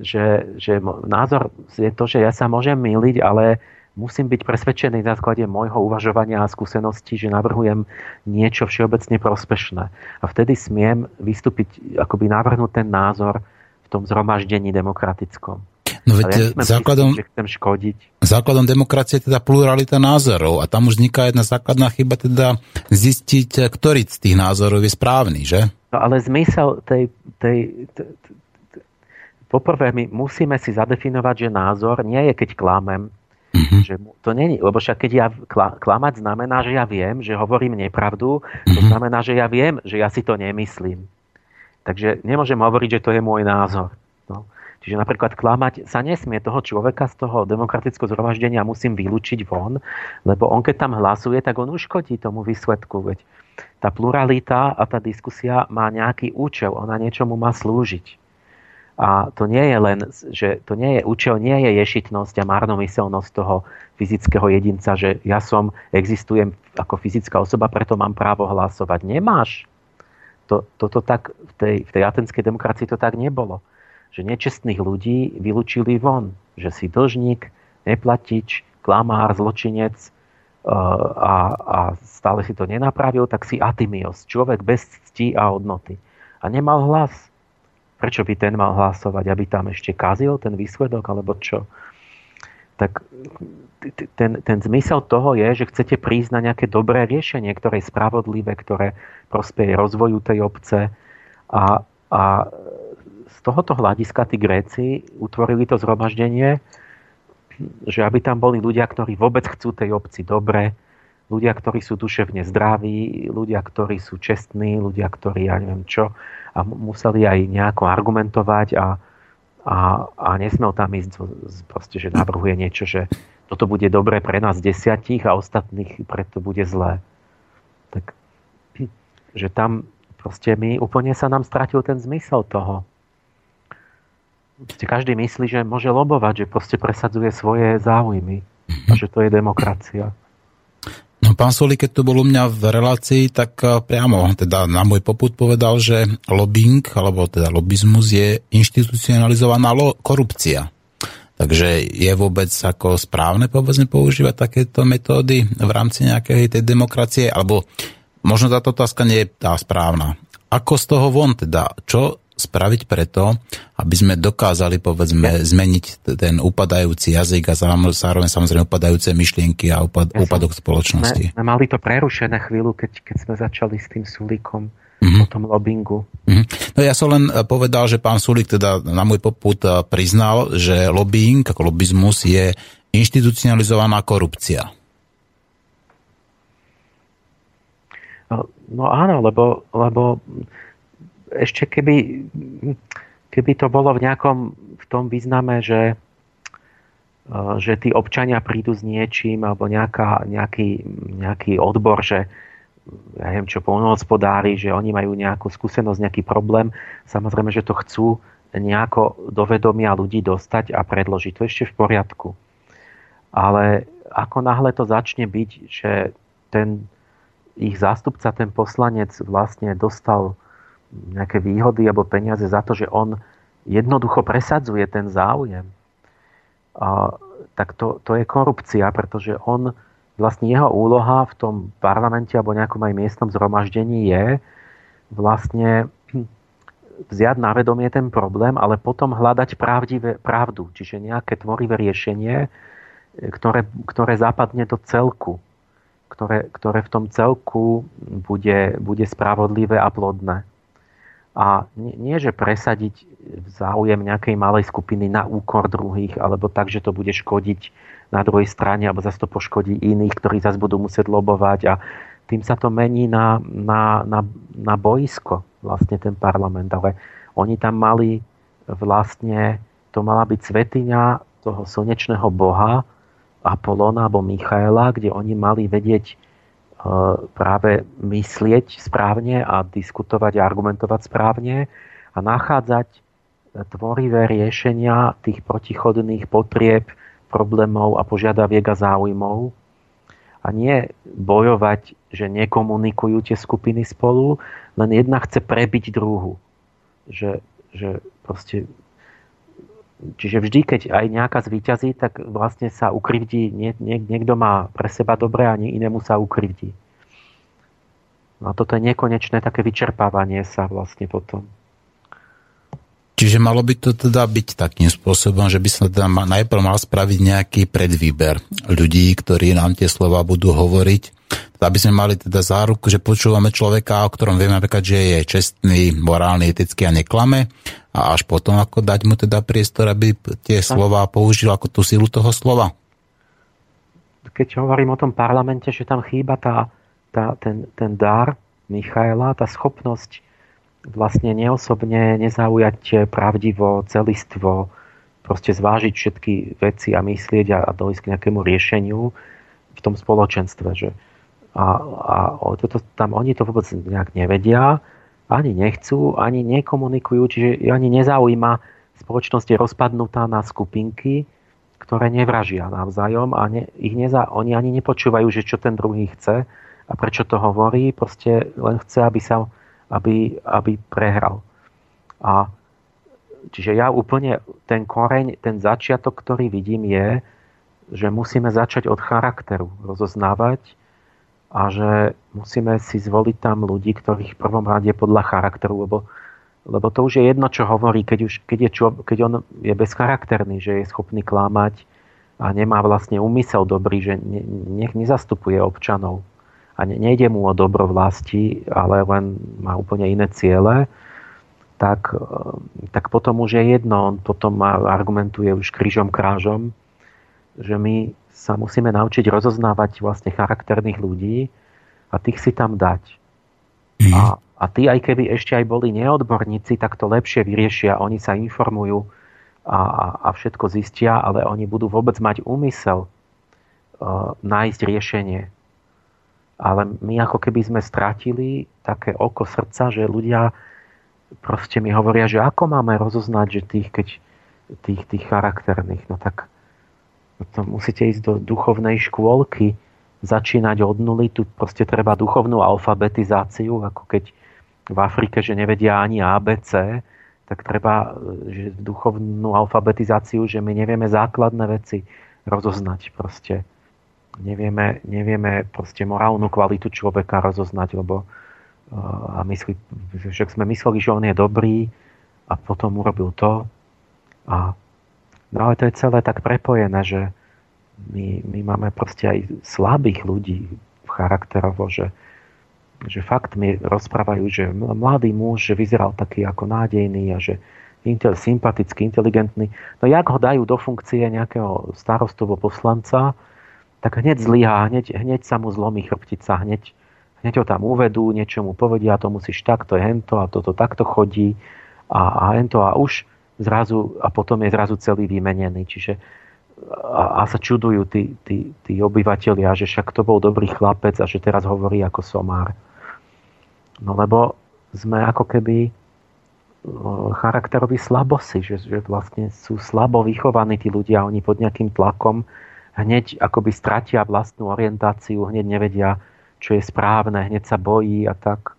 že, že názor je to, že ja sa môžem myliť, ale musím byť presvedčený na základe môjho uvažovania a skúseností, že navrhujem niečo všeobecne prospešné. A vtedy smiem vystúpiť, akoby navrhnúť ten názor v tom zhromaždení demokratickom. No veď ja základom, že chcem škodiť. základom demokracie je teda pluralita názorov a tam už vzniká jedna základná chyba, teda zistiť, ktorý z tých názorov je správny, že? No ale zmysel tej, tej, tej poprvé, my musíme si zadefinovať, že názor nie je, keď klamem, Mm-hmm. Že to není, lebo však keď ja klamať znamená, že ja viem, že hovorím nepravdu, mm-hmm. to mhm. znamená, že ja viem, že ja si to nemyslím. Takže nemôžem hovoriť, že to je môj názor. No. Čiže napríklad klamať sa nesmie toho človeka z toho demokratického zhromaždenia musím vylúčiť von, lebo on keď tam hlasuje, tak on uškodí tomu výsledku. Veď tá pluralita a tá diskusia má nejaký účel, ona niečomu má slúžiť. A to nie je len, že to nie je účel, nie je ješitnosť a marnomyselnosť toho fyzického jedinca, že ja som, existujem ako fyzická osoba, preto mám právo hlasovať. Nemáš. To, toto tak v tej, v tej atenskej demokracii to tak nebolo že nečestných ľudí vylúčili von. Že si dlžník, neplatič, klamár, zločinec e, a, a stále si to nenapravil, tak si atymios, človek bez cti a hodnoty. A nemal hlas. Prečo by ten mal hlasovať? Aby tam ešte kazil ten výsledok, alebo čo? Tak ten, ten zmysel toho je, že chcete prísť na nejaké dobré riešenie, ktoré je spravodlivé, ktoré prospeje rozvoju tej obce a, a tohoto hľadiska tí Gréci utvorili to zhromaždenie, že aby tam boli ľudia, ktorí vôbec chcú tej obci dobre, ľudia, ktorí sú duševne zdraví, ľudia, ktorí sú čestní, ľudia, ktorí ja neviem čo, a museli aj nejako argumentovať a, a, a nesmel tam ísť proste, že navrhuje niečo, že toto bude dobre pre nás desiatich a ostatných preto bude zlé. Tak, že tam proste my, úplne sa nám stratil ten zmysel toho každý myslí, že môže lobovať, že proste presadzuje svoje záujmy a že to je demokracia. Pán Soli, keď tu bol u mňa v relácii, tak eh, priamo teda na môj poput povedal, že lobbying, alebo teda lobizmus je inštitucionalizovaná lo- korupcia. Takže je vôbec ako správne povedzme používať takéto metódy v rámci nejakej tej demokracie, alebo možno táto otázka nie je tá správna. Ako z toho von teda? Čo spraviť preto, aby sme dokázali, povedzme, zmeniť ten upadajúci jazyk a zároveň samozrejme upadajúce myšlienky a upad, ja úpadok spoločnosti. Sme, mali to prerušené chvíľu, keď, keď sme začali s tým Sulíkom mm-hmm. o tom lobbingu. Mm-hmm. No ja som len eh, povedal, že pán Sulík teda na môj poput eh, priznal, že lobbying ako lobizmus je inštitucionalizovaná korupcia. No, no áno, lebo, lebo ešte keby, keby to bolo v nejakom v tom význame, že, e, že tí občania prídu s niečím alebo nejaká, nejaký, nejaký odbor, že ja neviem čo, polnohospodári, že oni majú nejakú skúsenosť, nejaký problém. Samozrejme, že to chcú nejako do vedomia ľudí dostať a predložiť. To ešte v poriadku. Ale ako náhle to začne byť, že ten ich zástupca, ten poslanec vlastne dostal nejaké výhody alebo peniaze za to, že on jednoducho presadzuje ten záujem, a, tak to, to je korupcia, pretože on, vlastne jeho úloha v tom parlamente alebo nejakom aj miestnom zhromaždení je vlastne vziať na vedomie ten problém, ale potom hľadať pravdivé, pravdu, čiže nejaké tvorivé riešenie, ktoré, ktoré zapadne do celku, ktoré, ktoré v tom celku bude, bude spravodlivé a plodné. A nie, že presadiť záujem nejakej malej skupiny na úkor druhých, alebo tak, že to bude škodiť na druhej strane, alebo zase to poškodí iných, ktorí zase budú musieť lobovať a tým sa to mení na, na, na, na boisko, vlastne ten parlament. Ale oni tam mali vlastne, to mala byť svetiňa toho slnečného boha, Apolona alebo Michaela, kde oni mali vedieť práve myslieť správne a diskutovať a argumentovať správne a nachádzať tvorivé riešenia tých protichodných potrieb, problémov a požiadaviek a záujmov a nie bojovať, že nekomunikujú tie skupiny spolu, len jedna chce prebiť druhu. Že, že proste Čiže vždy, keď aj nejaká zvíťazí, tak vlastne sa ukrivdí, nie, nie, niekto má pre seba dobre a inému sa ukrivdí. No a toto je nekonečné také vyčerpávanie sa vlastne potom. Čiže malo by to teda byť takým spôsobom, že by sa teda najprv mal spraviť nejaký predvýber ľudí, ktorí nám tie slova budú hovoriť, aby sme mali teda záruku, že počúvame človeka, o ktorom vieme napríklad, že je čestný, morálny, etický a neklame a až potom ako dať mu teda priestor, aby tie slova použil ako tú silu toho slova. Keď hovorím o tom parlamente, že tam chýba tá, tá, ten, ten dar Michaela, tá schopnosť vlastne neosobne nezaujať pravdivo, celistvo, proste zvážiť všetky veci a myslieť a, a dojsť k nejakému riešeniu v tom spoločenstve. Že, a, a toto, tam oni to vôbec nejak nevedia, ani nechcú, ani nekomunikujú, čiže ani nezaujíma spoločnosť je rozpadnutá na skupinky, ktoré nevražia navzájom a ne, ich neza, oni ani nepočúvajú, že čo ten druhý chce a prečo to hovorí, proste len chce, aby, sa, aby, aby prehral. A čiže ja úplne ten koreň, ten začiatok, ktorý vidím je, že musíme začať od charakteru rozoznávať, a že musíme si zvoliť tam ľudí, ktorých v prvom rade podľa charakteru, lebo, lebo to už je jedno, čo hovorí, keď, už, keď, je čo, keď on je bezcharakterný, že je schopný klamať a nemá vlastne úmysel dobrý, že ne, ne, nezastupuje občanov a ne, nejde mu o dobro vlasti, ale len má úplne iné ciele, tak, tak potom už je jedno, on potom argumentuje už krížom krážom, že my sa musíme naučiť rozoznávať vlastne charakterných ľudí a tých si tam dať. Mm. A, a tí, aj keby ešte aj boli neodborníci, tak to lepšie vyriešia. Oni sa informujú a, a, a všetko zistia, ale oni budú vôbec mať úmysel uh, nájsť riešenie. Ale my ako keby sme stratili také oko srdca, že ľudia proste mi hovoria, že ako máme rozoznať, že tých, keď tých, tých charakterných, no tak to musíte ísť do duchovnej škôlky, začínať od nuly, tu proste treba duchovnú alfabetizáciu, ako keď v Afrike, že nevedia ani ABC, tak treba že duchovnú alfabetizáciu, že my nevieme základné veci rozoznať proste. Nevieme, nevieme proste morálnu kvalitu človeka rozoznať, lebo a myslí, však sme mysleli, že on je dobrý a potom urobil to a No ale to je celé tak prepojené, že my, my máme proste aj slabých ľudí charakterovo, že, že fakt mi rozprávajú, že mladý muž, že vyzeral taký ako nádejný a že intel, sympatický, inteligentný. No jak ho dajú do funkcie nejakého starostovo poslanca, tak hneď zlyhá, hneď, hneď sa mu zlomí chrbtica, hneď, hneď ho tam uvedú, niečo mu povedia, to musíš takto, hento a toto takto chodí a, a hento a už zrazu, a potom je zrazu celý vymenený. Čiže a, a sa čudujú tí, tí, tí obyvateľia, že však to bol dobrý chlapec a že teraz hovorí ako somár. No lebo sme ako keby charakteroví slabosi, že, že vlastne sú slabo vychovaní tí ľudia, oni pod nejakým tlakom hneď akoby stratia vlastnú orientáciu, hneď nevedia, čo je správne, hneď sa bojí a tak.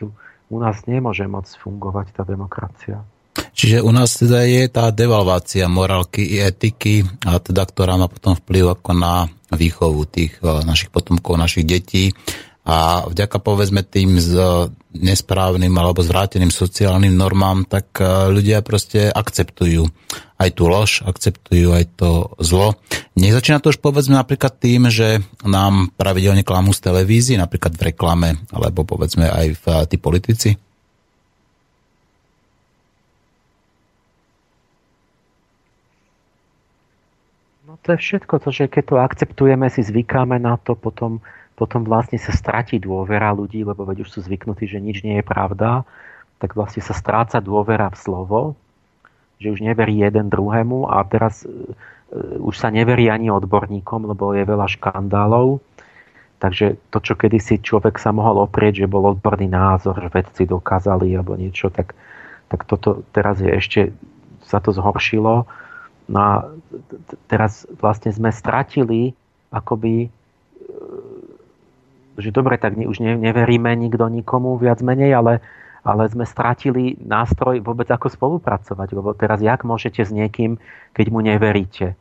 Tu u nás nemôže moc fungovať tá demokracia. Čiže u nás teda je tá devalvácia morálky i etiky, a teda, ktorá má potom vplyv ako na výchovu tých eh, našich potomkov, našich detí. A vďaka povedzme tým z nesprávnym alebo zvráteným sociálnym normám, tak eh, ľudia proste akceptujú aj tú lož, akceptujú aj to zlo. Nezačína to už povedzme napríklad tým, že nám pravidelne klamú z televízii, napríklad v reklame, alebo povedzme aj v, tí politici? No to je všetko, to, že keď to akceptujeme, si zvykáme na to, potom, potom vlastne sa stratí dôvera ľudí, lebo veď už sú zvyknutí, že nič nie je pravda, tak vlastne sa stráca dôvera v slovo, že už neverí jeden druhému a teraz uh, už sa neverí ani odborníkom, lebo je veľa škandálov. Takže to, čo kedysi človek sa mohol oprieť, že bol odborný názor, že vedci dokázali alebo niečo, tak, tak toto teraz je ešte, sa to zhoršilo No a teraz vlastne sme stratili akoby e, že dobre, tak už neveríme nikto nikomu viac menej, ale, ale sme stratili nástroj vôbec ako spolupracovať, lebo teraz jak môžete s niekým, keď mu neveríte?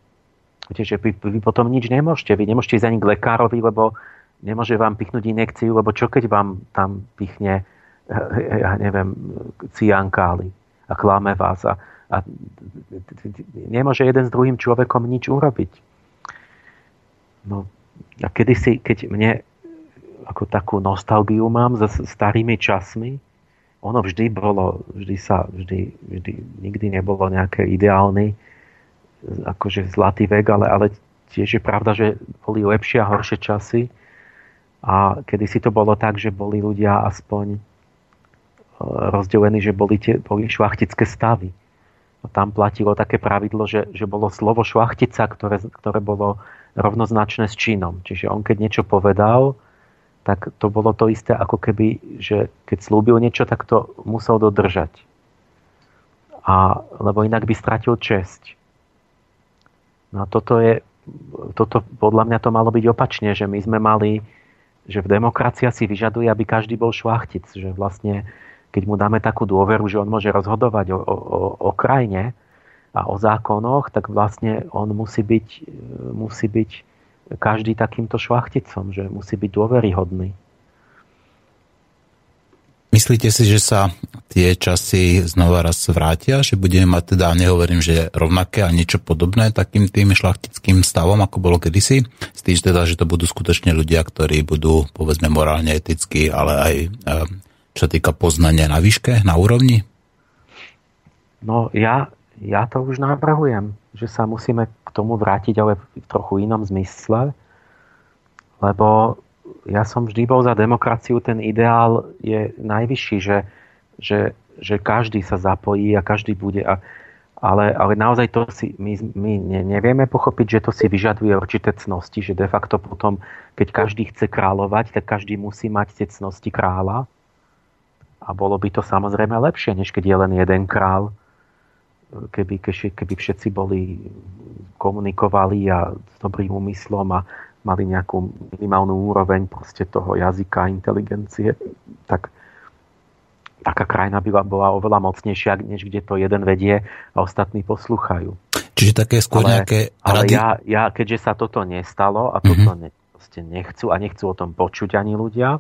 Viete, že vy, vy potom nič nemôžete, vy nemôžete ísť ani k lekárovi, lebo nemôže vám pichnúť inekciu, lebo čo keď vám tam pichne, ja neviem, ciankály a klame vás a, a nemôže jeden s druhým človekom nič urobiť. No, a kedysi, keď mne ako takú nostalgiu mám za starými časmi, ono vždy bolo, vždy sa, vždy, vždy nikdy nebolo nejaké ideálny, akože zlatý vek, ale, ale tiež je pravda, že boli lepšie a horšie časy. A kedysi to bolo tak, že boli ľudia aspoň e, rozdelení, že boli, tie, boli šlachtické stavy tam platilo také pravidlo, že, že bolo slovo šlachtica, ktoré, ktoré bolo rovnoznačné s činom. Čiže on keď niečo povedal, tak to bolo to isté, ako keby, že keď slúbil niečo, tak to musel dodržať. A, lebo inak by stratil česť. No a toto je, toto podľa mňa to malo byť opačne, že my sme mali, že v demokracia si vyžaduje, aby každý bol šlachtic, že vlastne keď mu dáme takú dôveru, že on môže rozhodovať o, o, o krajine a o zákonoch, tak vlastne on musí byť, musí byť každý takýmto šlachticom, že musí byť dôveryhodný. Myslíte si, že sa tie časy znova raz vrátia, že budeme mať teda, nehovorím, že rovnaké a niečo podobné takým tým šlachtickým stavom, ako bolo kedysi, s tým teda, že to budú skutočne ľudia, ktorí budú, povedzme, morálne, eticky, ale aj čo týka poznania na výške, na úrovni? No ja, ja to už navrhujem, že sa musíme k tomu vrátiť, ale v trochu inom zmysle, lebo ja som vždy bol za demokraciu, ten ideál je najvyšší, že, že, že každý sa zapojí a každý bude. A, ale, ale naozaj to si, my, my nevieme pochopiť, že to si vyžaduje určité cnosti, že de facto potom, keď každý chce kráľovať, tak každý musí mať tie cnosti kráľa. A bolo by to samozrejme lepšie, než keď je len jeden král. Keby, keby všetci boli komunikovali a s dobrým úmyslom a mali nejakú minimálnu úroveň proste toho jazyka, inteligencie, tak taká krajina by bola oveľa mocnejšia, než kde to jeden vedie a ostatní poslúchajú. Čiže také skôr ale, nejaké ale rady? ja, ja, keďže sa toto nestalo a toto mm-hmm. ne, nechcú a nechcú o tom počuť ani ľudia,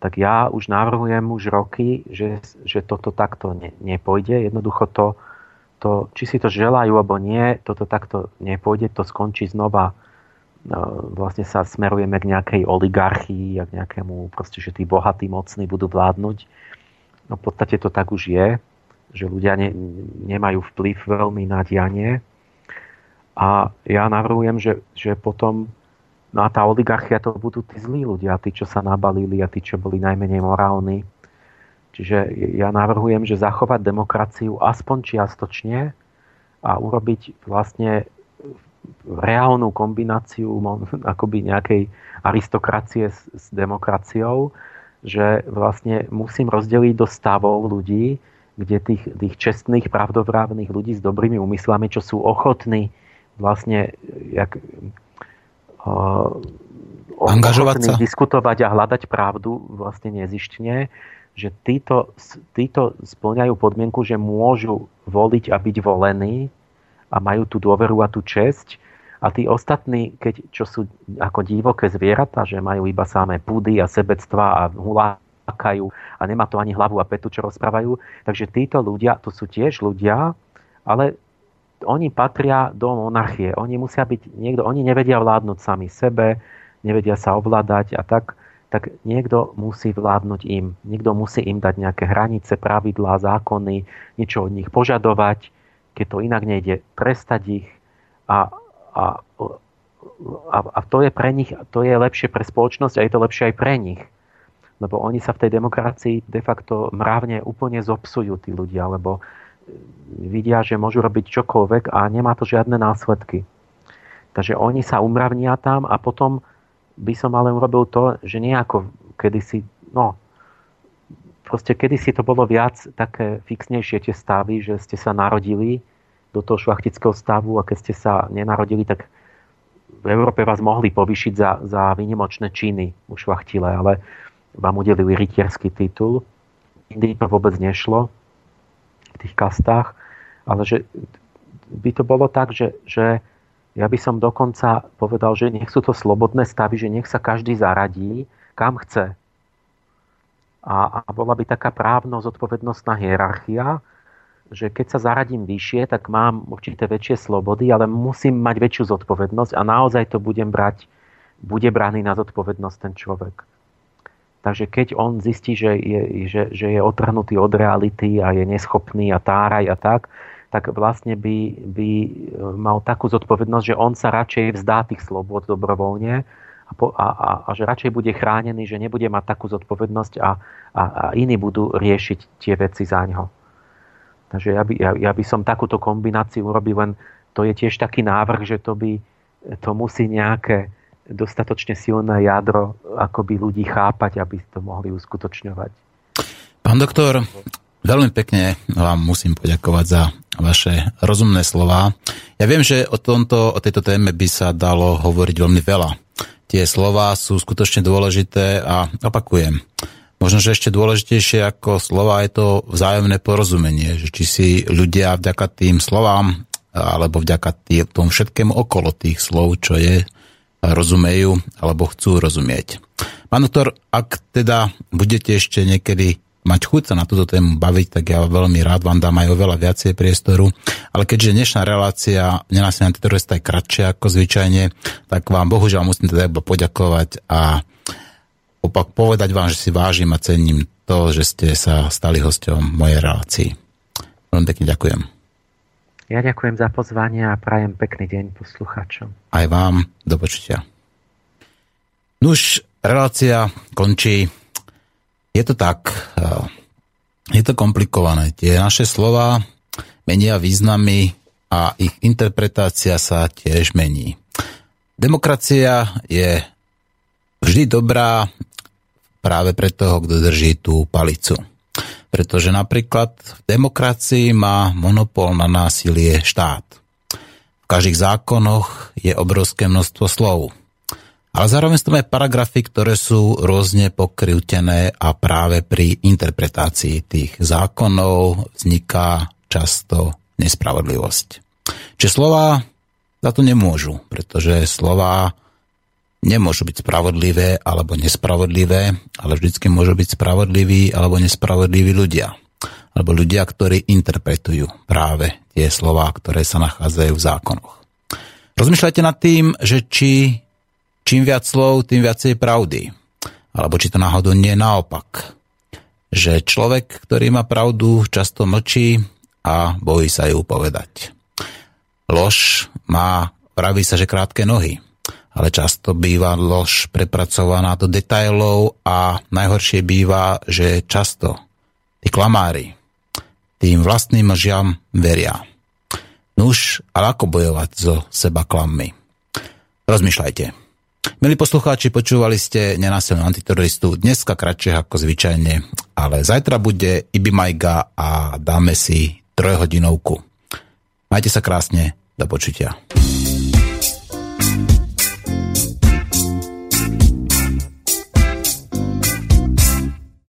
tak ja už navrhujem už roky, že, že toto takto ne, nepôjde. Jednoducho to, to, či si to želajú alebo nie, toto takto nepôjde, to skončí znova no, vlastne sa smerujeme k nejakej oligarchii a k nejakému, proste, že tí bohatí, mocní budú vládnuť. No v podstate to tak už je, že ľudia ne, nemajú vplyv veľmi na dianie. A ja navrhujem, že, že potom No a tá oligarchia to budú tí zlí ľudia, tí, čo sa nabalili a tí, čo boli najmenej morálni. Čiže ja navrhujem, že zachovať demokraciu aspoň čiastočne a urobiť vlastne reálnu kombináciu akoby nejakej aristokracie s, s demokraciou, že vlastne musím rozdeliť do stavov ľudí, kde tých, tých čestných, pravdovrávnych ľudí s dobrými úmyslami, čo sú ochotní vlastne jak, angažovať sa? diskutovať a hľadať pravdu vlastne nezištne, že títo, títo splňajú podmienku, že môžu voliť a byť volení a majú tú dôveru a tú česť a tí ostatní, keď, čo sú ako divoké zvieratá, že majú iba samé púdy a sebectva a hulákajú a nemá to ani hlavu a petu, čo rozprávajú. Takže títo ľudia, to sú tiež ľudia, ale oni patria do monarchie. Oni musia byť niekto, oni nevedia vládnuť sami sebe, nevedia sa ovládať a tak, tak niekto musí vládnuť im. Niekto musí im dať nejaké hranice, pravidlá, zákony, niečo od nich požadovať, keď to inak nejde, trestať ich a, a a, a, to je pre nich, to je lepšie pre spoločnosť a je to lepšie aj pre nich. Lebo oni sa v tej demokracii de facto mravne úplne zopsujú tí ľudia, lebo vidia, že môžu robiť čokoľvek a nemá to žiadne následky. Takže oni sa umravnia tam a potom by som ale urobil to, že nejako kedysi, no, proste kedysi to bolo viac také fixnejšie tie stavy, že ste sa narodili do toho šlachtického stavu a keď ste sa nenarodili, tak v Európe vás mohli povyšiť za, za vynimočné činy u šlachtile, ale vám udelili rytierský titul. Indii to vôbec nešlo tých kastách, ale že by to bolo tak, že, že ja by som dokonca povedal, že nech sú to slobodné stavy, že nech sa každý zaradí, kam chce a, a bola by taká právno zodpovednostná hierarchia, že keď sa zaradím vyššie, tak mám určité väčšie slobody, ale musím mať väčšiu zodpovednosť a naozaj to budem brať, bude braný na zodpovednosť ten človek. Takže keď on zistí, že je, že, že je otrhnutý od reality a je neschopný a táraj a tak, tak vlastne by, by mal takú zodpovednosť, že on sa radšej vzdá tých slobod dobrovoľne a, a, a, a že radšej bude chránený, že nebude mať takú zodpovednosť a, a, a iní budú riešiť tie veci za ňo. Takže ja by, ja, ja by som takúto kombináciu urobil, len to je tiež taký návrh, že to by to musí nejaké dostatočne silné jadro akoby ľudí chápať, aby to mohli uskutočňovať. Pán doktor, veľmi pekne vám musím poďakovať za vaše rozumné slova. Ja viem, že o, tomto, o tejto téme by sa dalo hovoriť veľmi veľa tie slova sú skutočne dôležité a opakujem. Možno, že ešte dôležitejšie ako slova je to vzájomné porozumenie, že či si ľudia vďaka tým slovám alebo vďaka tým, tomu všetkému okolo tých slov, čo je, rozumejú alebo chcú rozumieť. Pán doktor, ak teda budete ešte niekedy mať chuť sa na túto tému baviť, tak ja veľmi rád vám dám aj oveľa viacej priestoru. Ale keďže dnešná relácia nenasia antiterorist je kratšia ako zvyčajne, tak vám bohužiaľ musím teda iba poďakovať a opak povedať vám, že si vážim a cením to, že ste sa stali hosťom mojej relácii. Veľmi pekne ďakujem. Ja ďakujem za pozvanie a prajem pekný deň poslucháčom. Aj vám, do počutia. Nuž, relácia končí je to tak, eh, je to komplikované. Tie naše slova menia významy a ich interpretácia sa tiež mení. Demokracia je vždy dobrá práve pre toho, kto drží tú palicu. Pretože napríklad v demokracii má monopol na násilie štát. V každých zákonoch je obrovské množstvo slov. Ale zároveň sú tam aj paragrafy, ktoré sú rôzne pokryvtené a práve pri interpretácii tých zákonov vzniká často nespravodlivosť. Čiže slova za to nemôžu, pretože slova nemôžu byť spravodlivé alebo nespravodlivé, ale vždycky môžu byť spravodliví alebo nespravodliví ľudia. Alebo ľudia, ktorí interpretujú práve tie slova, ktoré sa nachádzajú v zákonoch. Rozmýšľajte nad tým, že či čím viac slov, tým viacej pravdy. Alebo či to náhodou nie naopak. Že človek, ktorý má pravdu, často mlčí a bojí sa ju povedať. Lož má, praví sa, že krátke nohy, ale často býva lož prepracovaná do detailov a najhoršie býva, že často tí klamári tým vlastným lžiam veria. Nuž, ale ako bojovať so seba klammi? Rozmýšľajte. Milí poslucháči, počúvali ste nenásilnú antiteroristu dneska kratšie ako zvyčajne, ale zajtra bude Ibi Majga a dáme si trojhodinovku. Majte sa krásne, do počutia.